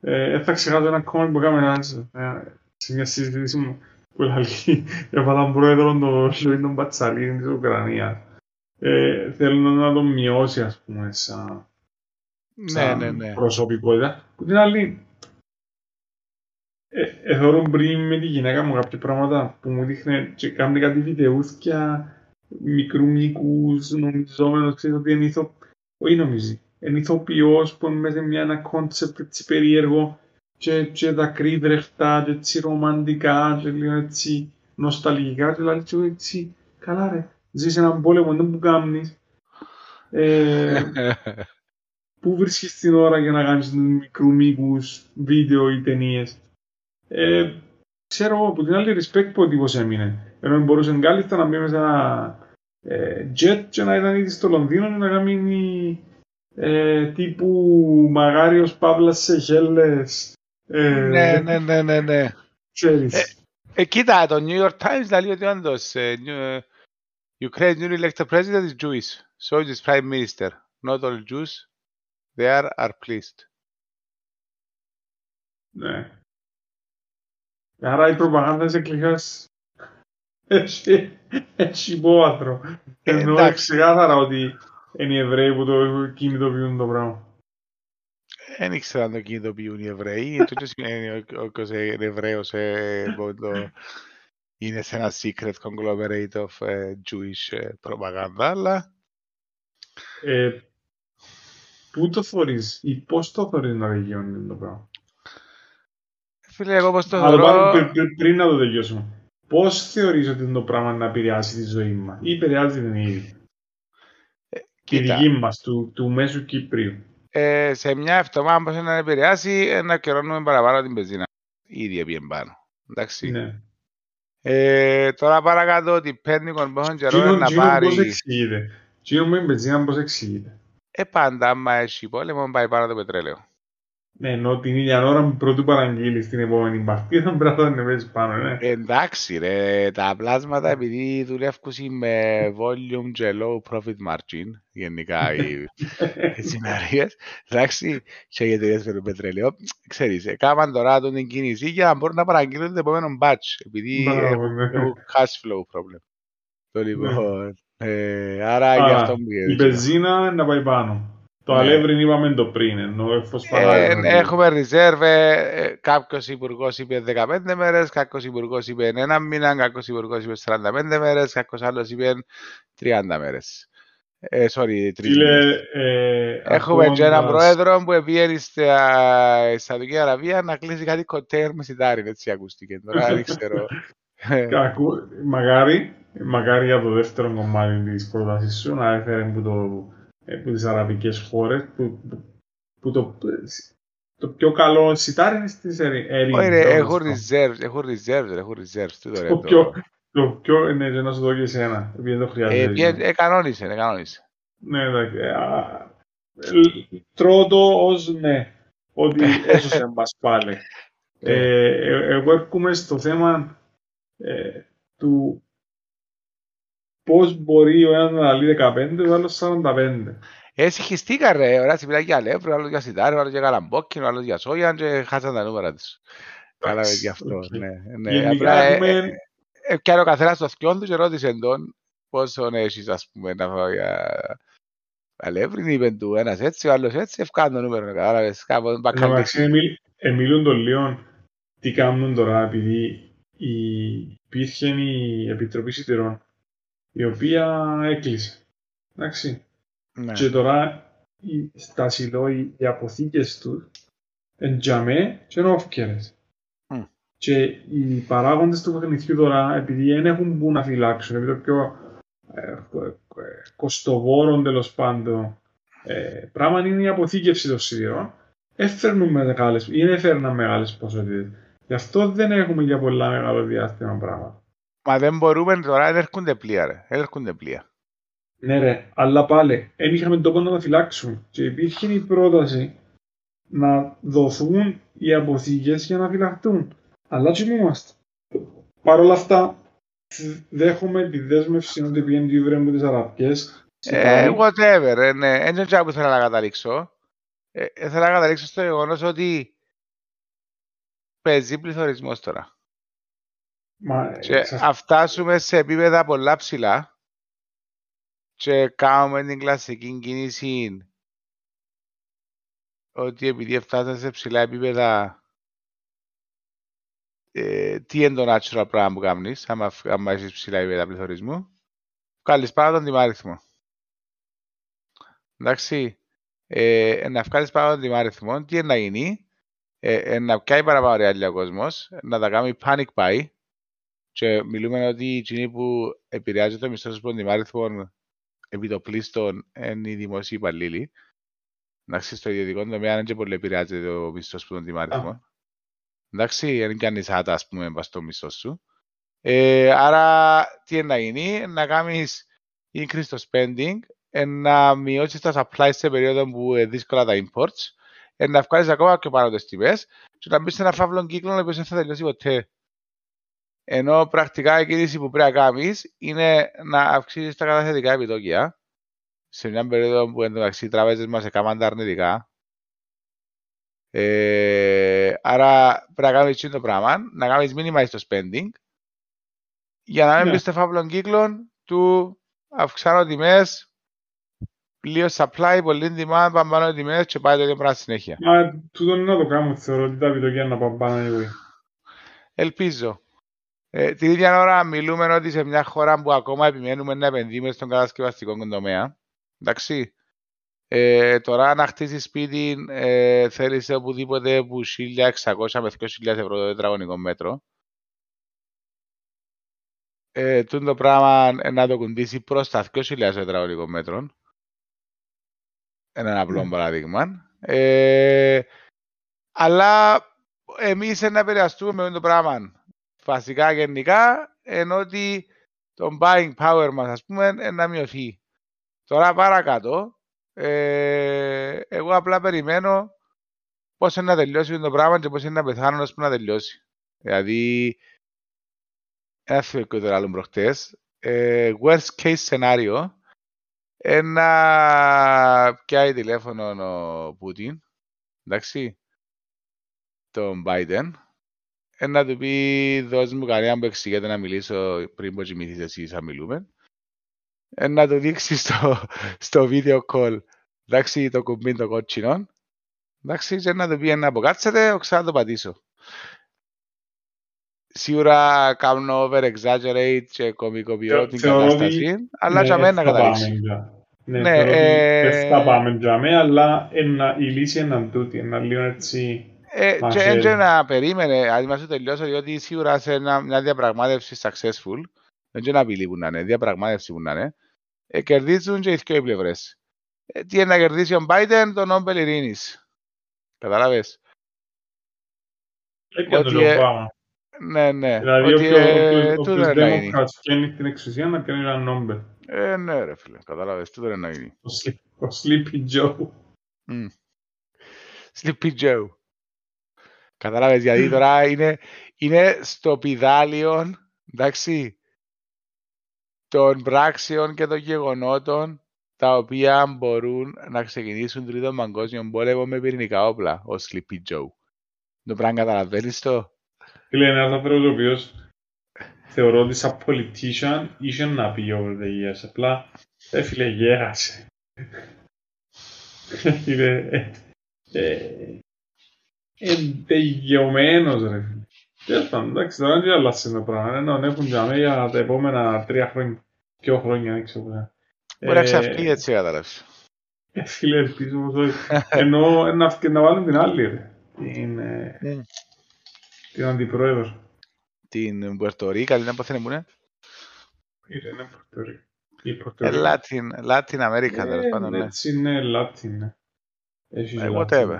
Ε, δεν θα ξεχάσω ένα κόμμα που έκαμε ένας, ε, σε μια συζήτηση μου που λέει έβαλαν πρόεδρο τον Λουίν τον Πατσαλίνη της Ουκρανίας. Ε, θέλω να τον μειώσει, ας πούμε, σαν, Ναι, σαν ναι, ναι. προσωπικότητα. Που την άλλη, ε, ε, θεωρώ πριν με τη γυναίκα μου κάποια πράγματα που μου δείχνε και κάνει κάτι βιντεούθια μικρού μήκους νομιζόμενος, ξέρεις ότι είναι ηθο... όχι νομίζει, είναι ηθοποιός που είναι μέσα σε μια, ένα concept έτσι περίεργο και, και δακρύδρεχτα και έτσι ρομαντικά και λίγο έτσι νοσταλγικά και λέει και εγώ έτσι καλά ρε, ζεις έναν πόλεμο, δεν που κάνεις ε, Πού βρίσκεις την ώρα για να κάνεις μικρού μήκους βίντεο ή ταινίες. Ε, ξέρω εγώ, από την άλλη respect που ο τύπος έμεινε. Ενώ μπορούσε κάλλιστα να μπει μέσα ένα ε, jet και να ήταν ήδη στο Λονδίνο και να κάνει ε, τύπου Μαγάριος Παύλας Σεχέλες. Ε, ναι, ναι, ναι, ναι, ναι. Ξέρεις. Ε, Ε, κοίτα, το New York Times λέει ότι όντως ε, new- Ukraine's newly elected president is Jewish. So is prime minister. Not all Jews there are pleased. Ναι. Άρα η προπαγάνδα της εκκλησίας έχει, έχει υπόβαθρο. Ε, Ενώ εντάξει. ξεκάθαρα ότι είναι οι Εβραίοι που το κινητοποιούν το πράγμα. Δεν ήξερα αν το κινητοποιούν οι Εβραίοι. Το τι σημαίνει ο- ο- ο- είναι Εβραίος ε, που το- είναι σε ένα secret conglomerate of ε, Jewish ε, propaganda, αλλά Ε, πού το θωρείς ή πώς το θωρείς να δικαιώνει το πράγμα; Φίλε, εγώ πώς το Αλλά θεωρώ... πάμε πρι- πρι- πριν να το τελειώσουμε. Πώς θεωρείς ότι το πράγμα να επηρεάσει τη ζωή μας; Ή επηρεάζει την ήδη. Τη κοίτα. δική μας, του, του μέσου Κυπρίου. ε, σε μια εβδομάδα πώς να επηρεάσει ε, να καιρώνουμε παραπάνω την πεζίνα. Ήδη έπιεν πάνω. Εντάξει. Ναι. Ε, τώρα παρακάτω ότι παίρνει κονπόχον καιρό Τζίνο, να Τζίνο πάρει... πώς εξηγείται; Τζίνο με μπεζίνα πώς εξηγείται; Ε, πάντα, άμα έχει πόλεμο, πάει πάνω το πετρέλαιο. Ναι, ενώ την ίδια ώρα που πρώτου παραγγείλεις στην επόμενη παρτίδα πρέπει να το ανεβέσεις πάνω, ναι. Εντάξει ρε, τα πλάσματα επειδή δουλεύουν με volume και low profit margin, γενικά οι, οι σενάριες, εντάξει, και οι εταιρείες με το πετρέλαιο, ξέρεις, έκαναν τώρα τον την κίνηση για να μπορούν να παραγγείλουν το επόμενο batch, επειδή Μπράβο, έχουν ναι. έχουν cash flow problem. Το λοιπόν, ε, άρα γι' Άρα, αυτό μου Η γίνεται. πεζίνα να πάει πάνω. Το Ναι. αλεύριν είπαμε το πριν, ενώ εφός Ε, παράδειγμα. έχουμε reserve, ε, κάποιος υπουργός είπε 15 μέρες, κάποιος υπουργός είπε ένα μήνα, κάποιος υπουργός είπε 45 μέρες, κάποιος άλλος είπε 30 μέρες. Ε, sorry, τρεις Φίλε, μήνες. ε, Έχουμε και έναν ακούγοντας- πρόεδρο που πήγαινε στα στη Σαουδική Αραβία να κλείσει κάτι κοντέινερ με σιτάρι, έτσι ακούστηκε. Τώρα δεν ξέρω. Ε, Ακού- Μακάρι, μακάρι για το δεύτερο κομμάτι της πρότασης σου να έφερε που, το, ε, που τις αραβικές χώρες που, που, που το, το πιο καλό σιτάρι είναι στις ερήμες. Όχι ρε, έχουν reserves, έχουν reserves, ρε, έχουν reserves. Τι το ρε, Το το- πιο, το πιο, ναι, και να σου το και εσένα, επειδή δεν το Ε, χρειάζεται. πιέ- ε, κανόνισε, ε, κανόνισε. Ναι, εντάξει. ε, α, ε, Τρώω το ως ναι, ότι έσωσε μας πάλι. Ε, ε, εγώ έρχομαι στο θέμα ε, του πώς μπορεί ο ένας να λύει 15 ο άλλος 45. Ε, συγχυστήκα ρε, ωραία, μιλάει για αλεύρι, ο άλλος για σιτάρι, ο άλλος για καλαμπόκκινο, ο άλλος για σόγια και χάσαν τα νούμερα τους. Κατάλαβες γι' αυτό, οκ. ναι. ναι. Γενικά Απλά, ε, έχουμε- ε, ε, πιάνε ο καθένας το θκιόν τους και ρώτησε τον πόσο έχεις, ας πούμε, να φάω για αλεύρι, είπε του ένας έτσι, ο άλλος έτσι, ευκάνε το νούμερο, κατάλαβες, κάπου Εν τω μεταξύ, εμίλ- εμίλουν των Λίων τι κάνουν τώρα, επειδή η, υπήρχε η Επιτροπή Σιτηρών, η οποία έκλεισε. Εντάξει. Ναι. Και τώρα οι, στα σιλό οι, οι αποθήκες του εντιαμέ και είναι όφκερες. Μμ. Και οι παράγοντες του παιχνιδιού τώρα, επειδή δεν έχουν που να φυλάξουν, επειδή το πιο ε, ε, ε, κοστοβόρο τέλος πάντων ε, πράγμα είναι η αποθήκευση των σιδηρών, έφερνουν μεγάλες, ή δεν έφερναν μεγάλες ποσότητες. Γι' αυτό δεν έχουμε για πολλά μεγάλο διάστημα πράγματα. Μα δεν μπορούμε τώρα, δεν έρχονται πλοία ρε. Δεν έρχονται πλοία. Ναι ρε, αλλά πάλι, δεν είχαμε τόπο να τα φυλάξουμε. Και υπήρχε η πρόταση να δοθούν οι αποθήκες για να φυλαχτούν. Αλλά κοιμούμαστε. Παρ' όλα αυτά, δέχομαι τη δέσμευση ότι πήγαινε τη βρέμου τις Αραπιές. Ε, whatever, ε, ναι. Δεν είναι αυτό που θέλω να καταλήξω. Ε, ε, θέλω να καταλήξω στο γεγονός ότι παίζει πληθωρισμός τώρα. Μα, ε, Και σας- αν φτάσουμε σε επίπεδα πολλά ψηλά και κάνουμε την κλασική κίνηση ότι επειδή φτάσαμε σε ψηλά επίπεδα ε, τι είναι το natural πράγμα που κάνεις άμα, φ- άμα έχεις ψηλά επίπεδα πληθωρισμού βγάλεις πάρα τον τιμάριθμο. Εντάξει, ε, να βγάλεις πάρα τον τιμάριθμο, τι είναι να γίνει, ε, ε, να πιάει παραπάνω ρεάλια ο κόσμος, να τα κάνει panic buy και μιλούμε ότι εκείνοι που επηρεάζουν το μισθός των τιμάριθμων επί το πλήστον είναι οι δημόσιοι υπαλλήλοι. Εντάξει, στο ιδιωτικό τομέα δεν και πολύ επηρεάζεται το μισθός των τιμάριθμων. Εντάξει, δεν κάνεις άτα, ας πούμε, πας στο μισθό σου. Ε, άρα, τι είναι να γίνει, να κάνεις increase το spending, ε, να μειώσεις τα supply σε περίοδο που είναι δύσκολα τα imports, ε, να βγάλεις ακόμα πιο πάνω τις τιμές και να μπεις σε ένα φαύλο κύκλο ο οποίος δεν θα τελειώσει ποτέ. Ενώ πρακτικά η κίνηση που πρέπει να κάνεις είναι να αυξήσεις τα καταθετικά επιτόκια σε μια περίοδο που εντωμεταξύ οι τράπεζες μας έκαναν τα αρνητικά. Ε, άρα πρέπει να κάνεις αυτό το πράγμα, να κάνεις minimize το spending για να μην Ναι. μπεις στο φαύλο κύκλο του αυξάνω τιμές, λίγο supply, πολύ demand, παμπάνω τιμές και πάει το ίδιο πράγμα στη συνέχεια. Μα τούτο είναι να το κάνουμε, θεωρώ ότι τα επιτοκία να πάνε πάνω λίγο. Ελπίζω. Ε, την ίδια ώρα μιλούμε ότι σε μια χώρα που ακόμα επιμένουμε να επενδύουμε στον κατασκευαστικό τομέα. Εντάξει. Ε, τώρα να χτίσεις σπίτι ε, θέλεις οπουδήποτε που 1.600 με 2.000 ευρώ το τετραγωνικό μέτρο. Ε, τούτο το πράγμα ε, να το κουντήσει προς τα 2.000 τετραγωνικών μέτρων. Ένα απλό Ναι. παράδειγμα. Ε, αλλά εμείς να επηρεαστούμε με αυτό το πράγμα βασικά γενικά, ενώ ότι το buying power μας, ας πούμε, ε, να μειωθεί. Τώρα παρακάτω, ε, εγώ απλά περιμένω πώς είναι να τελειώσει το πράγμα και πώς είναι να πεθάνω ώσπου να τελειώσει. Δηλαδή, ένα θεωρικό άλλο προχτές, ε, worst case scenario, ένα πιάει τηλέφωνο ο Πούτιν, εντάξει, τον Biden, ε, να του πει δώσ' μου κανένα που εξηγείται να μιλήσω πριν που κοιμηθείς εσύ σαν μιλούμε. Ε, να του δείξει στο, στο video call εντάξει, το κουμπί το κότσινο. Εντάξει, και να του πει να αποκάτσετε, ο ξανά το πατήσω. Σίγουρα κάνω over exaggerate και κομικοποιώ Θεω- την θεωρώ ότι- κατάσταση, αλλά Ναι, για μένα να θα καταλήξει. πάμε για- Ναι, Ναι, θεωρώ ότι ε, δεν θα πάμε για μέ, αλλά ένα- η λύση είναι τούτη, ένα λίγο έτσι... Ε, Μας και έλειπε. έτσι να περίμενε, αν μας το τελειώσω, διότι σίγουρα σε ένα, μια διαπραγμάτευση successful, δεν είναι απειλή που να είναι, διαπραγμάτευση που να είναι, ε, κερδίζουν και οι δύο οι πλευρές. Ε, τι είναι να κερδίσει ο Biden, τον Νόμπελ Ειρήνης. Κατάλαβες. Έπιανε Ότι, το ε, πράγμα. Ναι, ναι. Δηλαδή, ότι, όποιος- ε, όποιος- τούτο όποιος είναι να γίνει; Democrats πιάνει την εξουσία να κάνει ένα Νόμπελ. Ε, ναι ρε φίλε, κατάλαβες, τούτο είναι να γίνει; Ο Sli- Ο Sleepy Joe. Μμ. Sleepy Joe. Κατάλαβες, γιατί τώρα είναι, είναι στο πιδάλιο, εντάξει, των πράξεων και των γεγονότων τα οποία μπορούν να ξεκινήσουν τρίτον παγκόσμιο πόλεμο με πυρηνικά όπλα, ο Sleepy Joe. Το πράγμα καταλαβαίνεις το; Φίλε, είναι ένας άνθρωπος ο οποίος θεωρώ ότι σαν politician είχε να πει over the years. Απλά, ε, φίλε, γέρασε. Είναι ε, ε, εντεγειωμένος, ρε φίλε. Τέλος πάντων, εντάξει, τώρα δεν αλλάξει το πράγμα. Ενώ έχουν για μένα για τα επόμενα τρία χρόνια. δύο χρόνια, δεν ξέρω πού. Μπορεί να ξαφτεί έτσι, κατάλαβες. Ε, φίλε, ελπίζω πως όχι. Ενώ να, να βάλουν την άλλη, ρε. Την, ε, Mm. την αντιπρόεδρο. Την Πουερτορίκα, δεν αποθένε που είναι. Είναι, είναι Πορτορί. Η Ε, Πορτορί. Latin, Latin America, τέλος πάντων, ναι. Έτσι είναι Latin, ναι. Έχει Ε, και Whatever.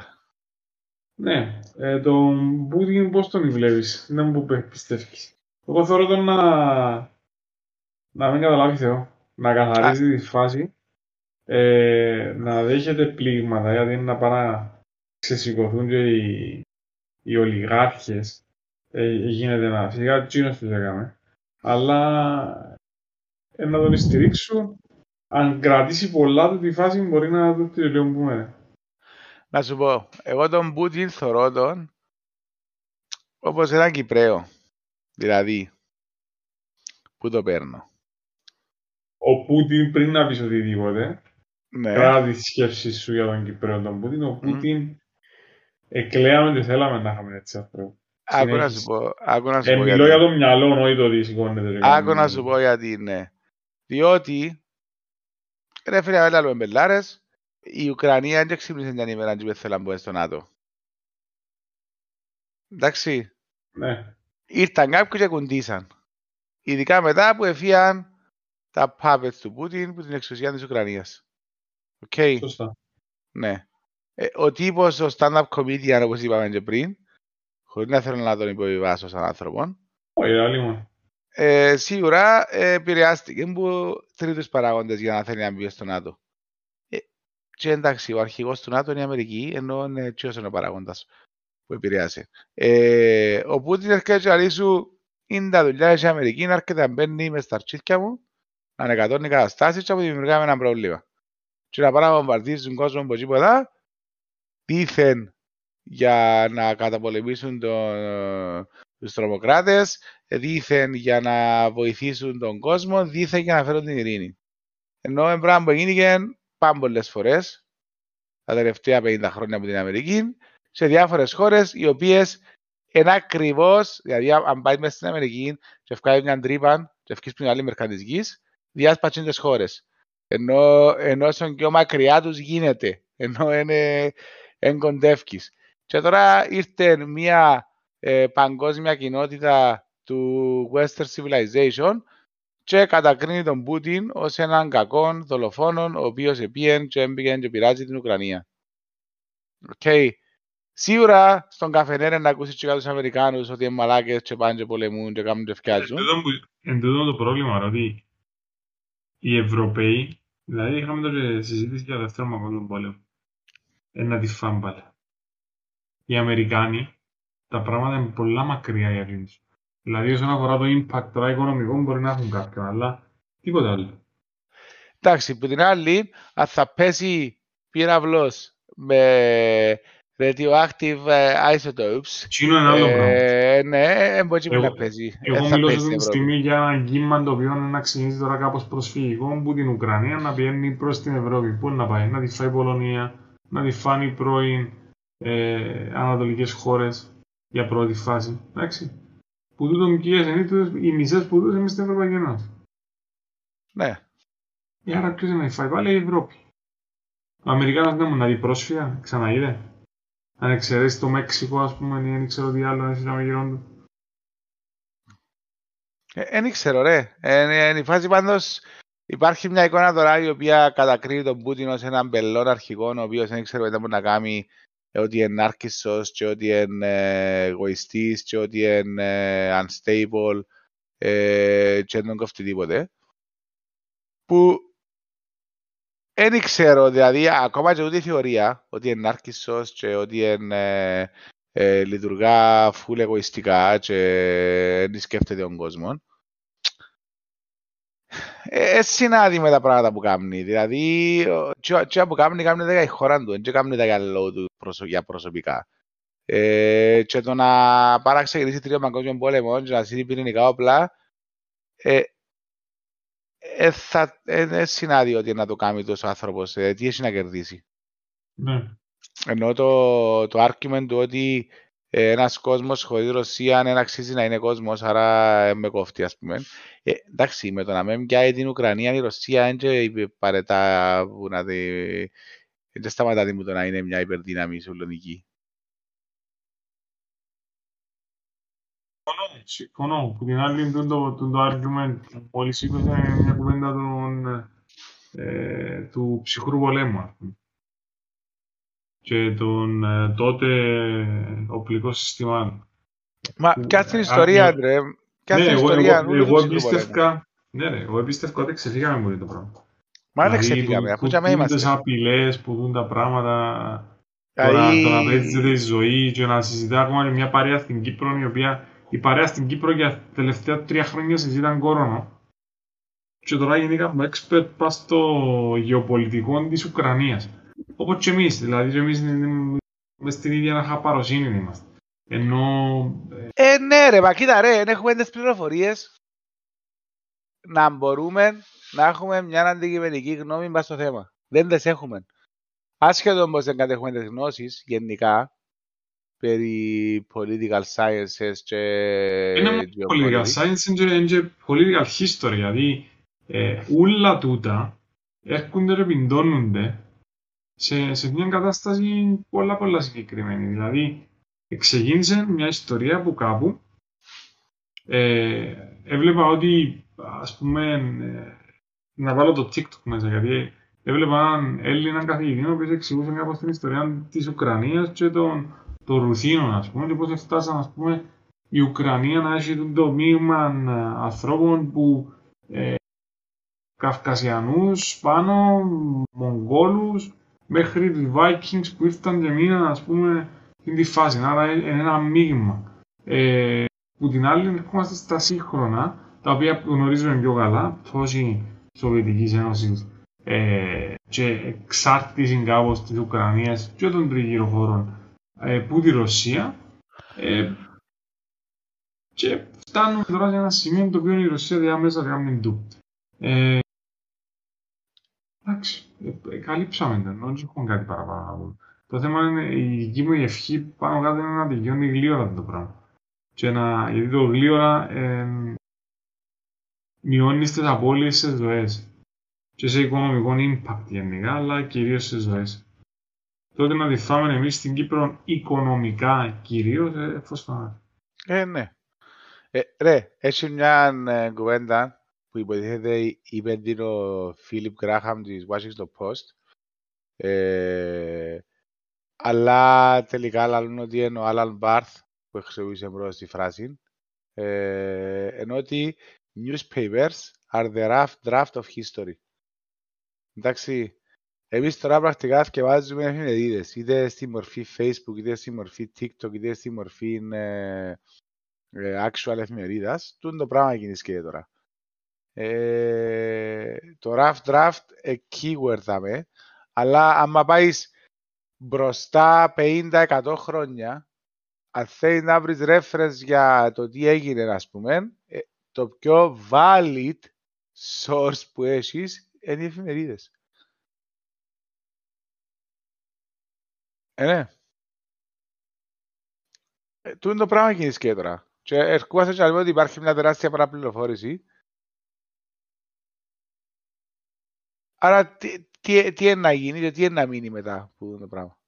Latin. Ναι, ε, τον Πούτιν πώς τον βλέπεις, να μου πε- πιστεύεις. Εγώ θέλω τον να, να μην καταλάβει Θεό, να καθαρίζει τη φάση, ε, να δέχεται πλήγματα, γιατί είναι να πάνε να ξεσηκωθούν και οι, οι ολιγάρχες, ε, γίνεται να φυσικά τσίνος τους έκαμε, αλλά ε, να τον στηρίξουν, αν κρατήσει πολλά του τη φάση μπορεί να το τελειώνουμε. Να σου πω, εγώ τον Πούτιν θωρώ τον όπως έναν Κυπραίο. Δηλαδή, πού το παίρνω; ο Πούτιν πριν να πεις οτιδήποτε, Ναι, κράτη τη σκέψης σου για τον Κυπρέο τον Πούτιν, ο Πούτιν εκλέαμε και θέλαμε να είχαμε έτσι ανθρώπου. άκου να συνέχισε. σου πω, άκου να σου Ε, πω μιλώ γιατί. για το μυαλό, όχι το ότι σηκώνεται. και Άκου κάνει- να σου πω γιατί ναι. Διότι, ρε φίλε, έλα λέμε πελλάρες, η Ουκρανία δεν ξύπνησε την ημέρα και θέλει να μπει στο ΝΑΤΟ. Εντάξει, Ναι, ήρθαν κάποιοι και κουντήσαν. Ειδικά μετά που εφύαν τα puppets του Πούτιν που την εξουσία της Ουκρανίας. Οκ, σωστά. ναι. Ε, ο τύπος, ο stand-up comedian, όπως είπαμε και πριν, χωρίς να θέλω να τον υποβιβάσω σαν άνθρωπο, Όχι, άλλη μόνο. ε, σίγουρα ε, επηρεάστηκε από τρίτους παράγοντες για να θέλει να μπει στο ΝΑΤΟ. Ε, και εντάξει, ο αρχηγός του ΝΑΤΟ είναι η Αμερική, ενώ είναι ποιος είναι ο παράγοντας που επηρεάσει. Ε, ο Πούτιν έρχεται και λέει σου, είναι τα δουλειά της Αμερική, να έρχεται να μπαίνει μες στα αρχίδια μου, να ανεκατώνει καταστάσεις και να μου δημιουργάμε ένα πρόβλημα. Και να πάει να βομβαρδίζει τον κόσμο από τίποτα, δήθεν για να καταπολεμήσουν τον, τους τρομοκράτες, δήθεν για να βοηθήσουν τον κόσμο, δήθεν για να φέρουν την ειρήνη. Ενώ ένα πράγμα που έγινε πάρα πολλές φορές, τα τελευταία 50 χρόνια από την Αμερική, σε διάφορες χώρες, οι οποίες είναι ακριβώς, δηλαδή αν πάει μέσα στην Αμερική και βγάλει μια τρύπα και βγεις στην άλλη μερικά της γης, διάσπατσουν τις χώρες. Ενώ, ενώ όσο πιο μακριά τους γίνεται, ενώ είναι εγκοντεύκεις. Και τώρα ήρθε μια ε, παγκόσμια κοινότητα του Western Civilization και κατακρίνει τον Πούτιν ως έναν κακόν δολοφόνο ο οποίος επίεν και έμπηγε και πειράζει την Ουκρανία. Οκ. Σίγουρα στον καφενέρε να ακούσεις και τους Αμερικάνους ότι είναι μαλάκες και πάνε και πολεμούν και κάνουν και Εν φτιάζουν. τούτο που- Εν τούτο το πρόβλημα, ρε, ότι οι Ευρωπαίοι, δηλαδή είχαμε τώρα συζήτηση για δεύτερο παγκόσμιο πόλεμο, ε, να τη φάμε πάλι. Οι Αμερικάνοι, τα πράγματα είναι πολλά μακριά για εκείνους. Δηλαδή όσον αφορά το impact τώρα οικονομικό μπορεί να έχουν κάποιον, αλλά τίποτα άλλο. Εντάξει, που την άλλη, αν θα πέσει πύραυλος με radioactive ε, isotopes, Τι είναι ένα άλλο πράγμα. ε, ναι, ε, μπορεί Εγώ- να παίζει. Εγώ Ε, θα μιλώ παίζει αυτή στην τη Ευρώπη. στιγμή για ένα κύμα το οποίο είναι να ξεκινήσει τώρα κάπως προσφυγικό που την Ουκρανία να πηγαίνει προς την Ευρώπη. Πού να πάει, να τη φάει η Πολωνία, να τη φάνει οι πρώην ε, ανατολικές χώρες για πρώτη φάση. Εντάξει. Που τούτο και οι ασθενείς, οι μισές που τούτο εμείς στην Ευρωπαϊκή Ένωση. Ναι. Ε, Άρα ποιος είναι να τη φάει, πάλι η Ευρώπη. Ο Αμερικάνος δεν μου να δει πρόσφυγα, ξαναείδε. Αν εξαιρέσει το Μέξικο, ας πούμε, ή δεν ξέρω τι άλλο, είναι να γύρω του. Δεν ξέρω, ρε. Ε, η φάση πάντως υπάρχει μια εικόνα τώρα η οποία κατακρίνει τον Πούτιν ως έναν μπελόν αρχηγό ο οποίος δεν ξέρω τι μπορεί να κάνει ε, ότι είναι άρκισσος και ότι είναι ε, εγωιστής και ότι είναι ε, unstable ε, και δεν τον κόφτει τίποτε. Που δεν ξέρω, δηλαδή ακόμα και ούτε η θεωρία ότι είναι άρκισσος και ότι είναι, ε, ε, λειτουργά φουλ εγωιστικά και δεν σκέφτεται τον κόσμο. Ε, συνάδει με τα πράγματα που κάνει. Δηλαδή, τι που κάνει, κάνει τα για η χώρα του, δεν κάνει τα για λόγω του προσω, για προσωπικά. Ε, και το να πάρα ξεκινήσει τρίο παγκόσμιο πόλεμο και να στείλει πυρηνικά όπλα, ε, ε, θα, ε, δεν συνάδει ότι να το κάνει τόσο άνθρωπος. Ε, τι έχει να κερδίσει. Ναι. Ενώ το, το argument του ότι ε, ένας κόσμος χωρίς Ρωσία δεν αξίζει να είναι κόσμος, άρα ε, με κόφτει ας πούμε. Ε, εντάξει, με το να μην πιάει την Ουκρανία η Ρωσία δεν παρετά που να δει... Δεν σταματά μου το να είναι μια υπερδύναμη σουλονική. Συμφωνώ. Που την άλλη το, το, το, το argument μόλις σήκωσε μια κουβέντα των, ε, του ψυχρού πολέμου και των ε, τότε οπλικών συστημάτων. Μα κάτσε την ιστορία, Άντρε. Κάτσε ναι, την ιστορία. Εγώ, εγώ εμπίστευκα, ναι, ναι, εγώ εμπίστευκα ότι ξεφύγαμε πολύ το πράγμα. Μα δεν δηλαδή, ξεφύγαμε, αφού και είμαστε. Τις απειλές που δουν τα πράγματα, τώρα, το να παίζεται η ζωή και να συζητά ακόμα μια παρέα στην Κύπρο, η οποία η παρέα στην Κύπρο για τα τελευταία τρία χρόνια συζητάν κόρονο. Και τώρα γεννήκαμε expert πας στο γεωπολιτικό της Ουκρανίας. Όπως και εμείς, δηλαδή και εμείς μες στην ίδια χαπαροσύνη είμαστε. Ενώ... Ε, ναι ρε, μα κοίτα ρε, έχουμε τις πληροφορίες να μπορούμε να έχουμε μια αντικειμενική γνώμη μας στο θέμα. Δεν τις έχουμε. Άσχετο όμως δεν κατέχουμε τις γνώσεις γενικά περί political sciences και... Είναι political science και political history, δηλαδή ε, όλα τούτα έρχονται και πιντώνονται σε, σε μια κατάσταση πολλά πολλά συγκεκριμένη. Δηλαδή, ξεκίνησε μια ιστορία που κάπου ε, έβλεπα ότι, ας πούμε, ε, να βάλω το TikTok μέσα, γιατί έβλεπα έναν Έλληνα καθηγητή, ο οποίος εξηγούσε κάπως την ιστορία της Ουκρανίας και των, των Ρουθίνων, ας πούμε, και πώς φτάσαν, ας πούμε, η Ουκρανία να έχει το μείγμα ε, ανθρώπων που ε, Καυκασιανούς πάνω, Μογγόλους, μέχρι τους Vikings που ήρθαν και μείναν ας πούμε στην τη φάση. Άρα είναι ένα μείγμα. Ε, που την άλλη ερχόμαστε στα σύγχρονα, τα οποία γνωρίζουμε πιο καλά, τόση Σοβιετικής Ένωσης ε, και εξάρτηση κάπως της Ουκρανίας και των τριγύρω χωρών ε, που τη Ρωσία ε, και φτάνουμε τώρα σε ένα σημείο το οποίο η Ρωσία διάμεσα κάνει του. Ε, Εντάξει, ε, ε, καλύψαμε τον, δεν έχουμε κάτι παραπάνω Το θέμα είναι η δική μου ευχή πάνω κάτω είναι να τελειώνει γλύωρα το πράγμα. Και να, γιατί το γλύωρα ε, μειώνεις τις απώλειες στις ζωές. Και σε οικονομικό impact γενικά, αλλά κυρίως στις ζωές. Τότε να διφάμε εμείς στην Κύπρο οικονομικά κυρίως, ε, εφόσον... Ε, ναι. Ε, ρε, έχει μια ε, κουβέντα που υποτίθεται είπε την ο Φίλιπ Γκράχαμ της Washington Post. Ε, αλλά τελικά λαλούν ότι είναι ο Άλαν Μπάρθ που χρησιμοποιήσε μπρος τη φράση. Ε, ενώ ότι newspapers are the rough draft of history. Εντάξει, εμείς τώρα πρακτικά θυκευάζουμε εφημερίδες, είτε στη μορφή Facebook, είτε στη μορφή TikTok, είτε στη μορφή ε, ε, actual εφημερίδας. Τούν το πράγμα γίνεται και τώρα. Ε, το rough draft ε, keyword δαμε, αλλά άμα πάεις μπροστά 50-100 χρόνια, αν θέλεις να βρεις reference για το τι έγινε, ας πούμε, ε, το πιο valid source που έχεις είναι οι εφημερίδες. Ε, ναι. Ε, Τού είναι το πράγμα γίνει και τώρα. Και ερχόμαστε και να λέμε ότι υπάρχει μια τεράστια παραπληροφόρηση Άρα τι, τι, τι είναι να γίνει και τι είναι να μείνει μετά που το πράγμα.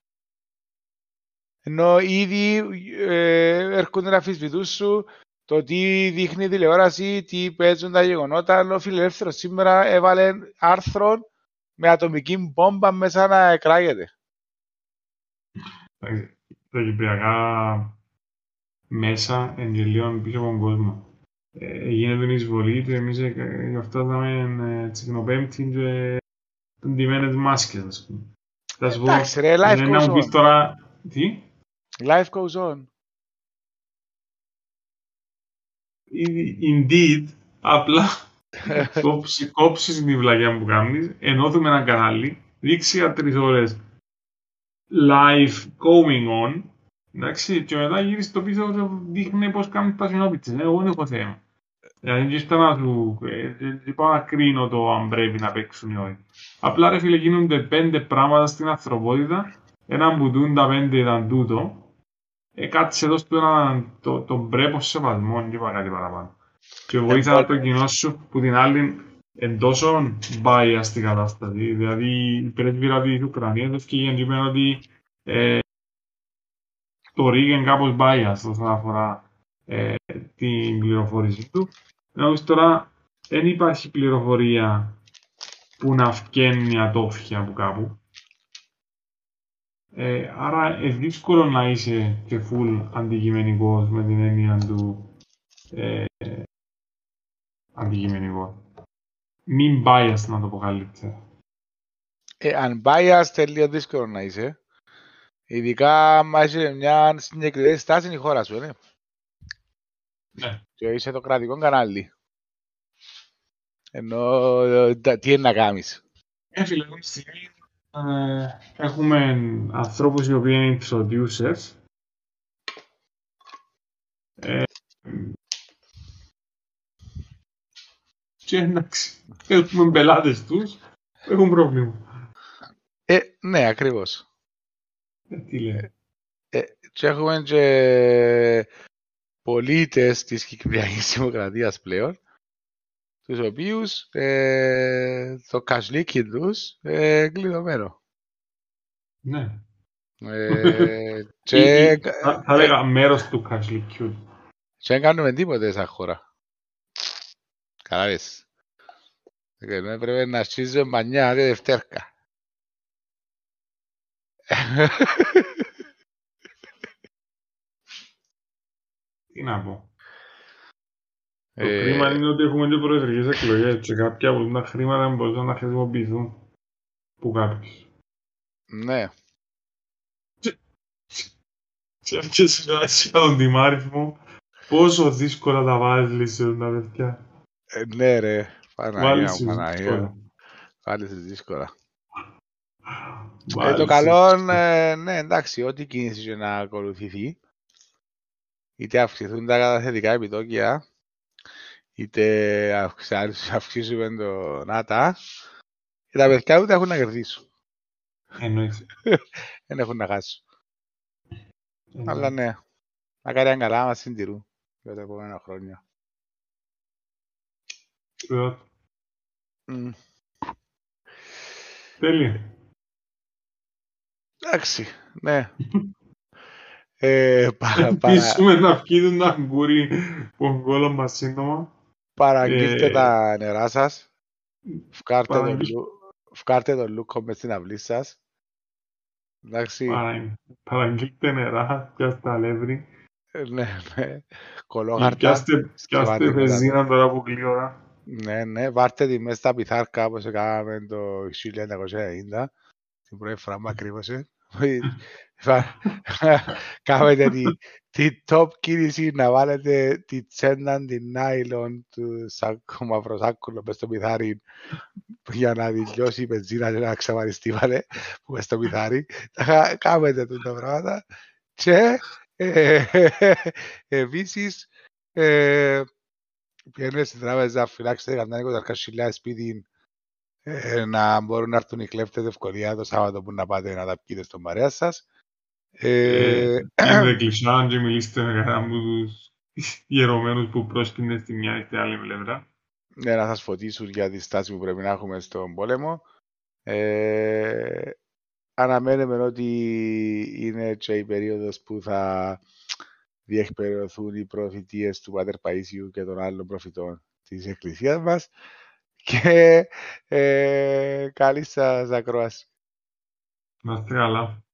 Ενώ ήδη ε, έρχονται να αφισβητούν σου το τι δείχνει η τηλεόραση, τι παίζουν τα γεγονότα, ενώ ο Φιλελεύθερος σήμερα έβαλε άρθρο με ατομική μπόμπα μέσα να εκράγεται. Τα κυπριακά μέσα εγγελίων πίσω από τον κόσμο. Ε, γίνεται την εισβολή και εμείς γι' αυτό είδαμε τσικνοπέμπτη και ντυμένες μάσκες, ας πούμε. Εντάξει ρε, life goes on. Τώρα... Τι; Life goes on. Indeed, απλά κόψεις, κόψεις την βλαγιά που κάνεις, ενώθουμε ένα κανάλι, δείξει για τρεις ώρες live going on, εντάξει, και μετά γύρισε το πίσω και δείχνει πώς κάνεις τα συνόπιτσες. Εγώ δεν έχω θέμα. Δηλαδή δεν ήρθα να σου... Δεν πάω να κρίνω το αν πρέπει να παίξουν ή όχι. Απλά ρε φίλε γίνονται πέντε πράγματα στην ανθρωπότητα. Ένα που τούν τα πέντε ήταν τούτο. ε, κάτσε εδώ στο ένα, το, τον πρέπο σεβασμό, δεν είπα κάτι παραπάνω. Και βοήθησα Ε, το κοινό σου που την άλλη εν τόσο bias στην κατάσταση. Δηλαδή η πρέσβυρα της Ουκρανίας έφυγε και είπε ότι ε, το ΡΙΚ είναι κάπως bias όσον αφορά ε, την πληροφόρηση του. Ενώ τώρα δεν υπάρχει πληροφορία που να βγαίνει ατόφια από κάπου. Ε, άρα είναι δύσκολο να είσαι και full αντικειμενικός με την έννοια του ε, αντικειμενικός. Μην biased να το πω καλύτερα. Ε, unbiased είναι λίγο δύσκολο να είσαι. Ειδικά άμα είσαι μια συγκεκριμένη στάση είναι η χώρα σου, ναι. Ναι. Και είσαι το κρατικό κανάλι. Ενώ ε, τα- τι είναι να κάνεις; Ε, φίλε, αυτή τη στιγμή ε, έχουμε ανθρώπους οι οποίοι είναι introducers. Ε, και εντάξει, έχουμε πελάτες τους που έχουν πρόβλημα. Ε, ναι, ακριβώς. Ε, τι λέει. Και έχουμε και πολίτες της Κυπριακής Δημοκρατίας πλέον, τους οποίους ε, το κασλίκι τους ε, κλειδωμένο. Ναι. Ε, και, Ή- ή- Θα θα έλεγα μέρος του Cashley Cute. και δεν κάνουμε τίποτε σαν χώρα. Κατάλαβες. Ε, ναι, πρέπει να αρχίζουμε μανιά και δευτέρκα. Τι να πω. Το Ε, κρίμα είναι ότι έχουμε και προεδρικές εκλογές και κάποια από τα χρήματα μπορούν να χρησιμοποιηθούν που κάποιους. ναι. Σε αυτές τις φάσεις για τον τιμάριθμο, πόσο δύσκολα τα βάζεις σε τα παιδιά. Ε, ναι ρε. Παναγία Βάλεις μου, τις Παναγία. δύσκολα. μου. Βάλεις τις δύσκολα. Ε, Βάλεις το τις καλό, δύσκολα. ε, ναι, εντάξει, ό,τι κίνηση και να ακολουθηθεί, είτε αυξηθούν τα καταθετικά επιτόκια, είτε αυξ- αυξήσουμε το ΝΑΤΑ, και τα παιδιά ούτε έχουν να κερδίσουν. Εννοείς. Δεν έχουν να χάσουν. Εννοείς. Αλλά ναι, να κάνει καλά να μας συντηρούν για τα επόμενα χρόνια. Ε, Μμ. Τέλεια. Εντάξει, ναι. Ε, παρα, παρα, Ελπίσουμε να βγει τον αγκούρι που γκόλο μας σύντομα. παραγγείλτε Ε, τα νερά σας. Φκάρτε τον, παραγγείλ- λου, φκάρτε τον λούκο μες στην αυλή σας. Εντάξει, Παρα- Παραγγείλτε νερά, πιάστε αλεύρι. ε, ναι, ναι. Ή Κολόχαρτα. Πιάστε, πιάστε σκευάτε βενζίνα τώρα που γλύωρα. Ναι, ναι, βάρτε τη μέσα στα πιθάρκα όπως έκαναμε το 1990. Την πρώτη φορά που μακρύβωσε. Κάμετε τη, τη top κίνηση να βάλετε τη τσέντα, την νάιλον του σάκου, μαυροσάκουλο μες στο πιθάρι για να δηλειώσει η πεζίνα και να ξαμαριστεί βάλε που μες στο πιθάρι. Τα Κάμετε τούτα τα πράγματα και ε, επίσης ε, Πιένετε στην τράπεζα, φυλάξετε κανένα 20 σπίτι ε, να μπορούν να έρθουν οι κλέφτες ευκολία το Σάββατο που να πάτε να τα πιείτε στον παρέα σας. Ε, Είδε κλεισάν και μιλήστε με κανέναν από τους γερωμένους που πρόσκυνε στη μια ή στην άλλη πλευρά. ναι, να σας φωτίσουν για τη στάση που πρέπει να έχουμε στον πόλεμο. Ε, αναμένουμε ότι είναι και η περίοδος που θα διεκπαιρεωθούν οι προφητείες του Πάτερ Παΐσιου και των άλλων προφητών της Εκκλησίας μας και ε, καλή σας ακρόαση. Να είστε καλά.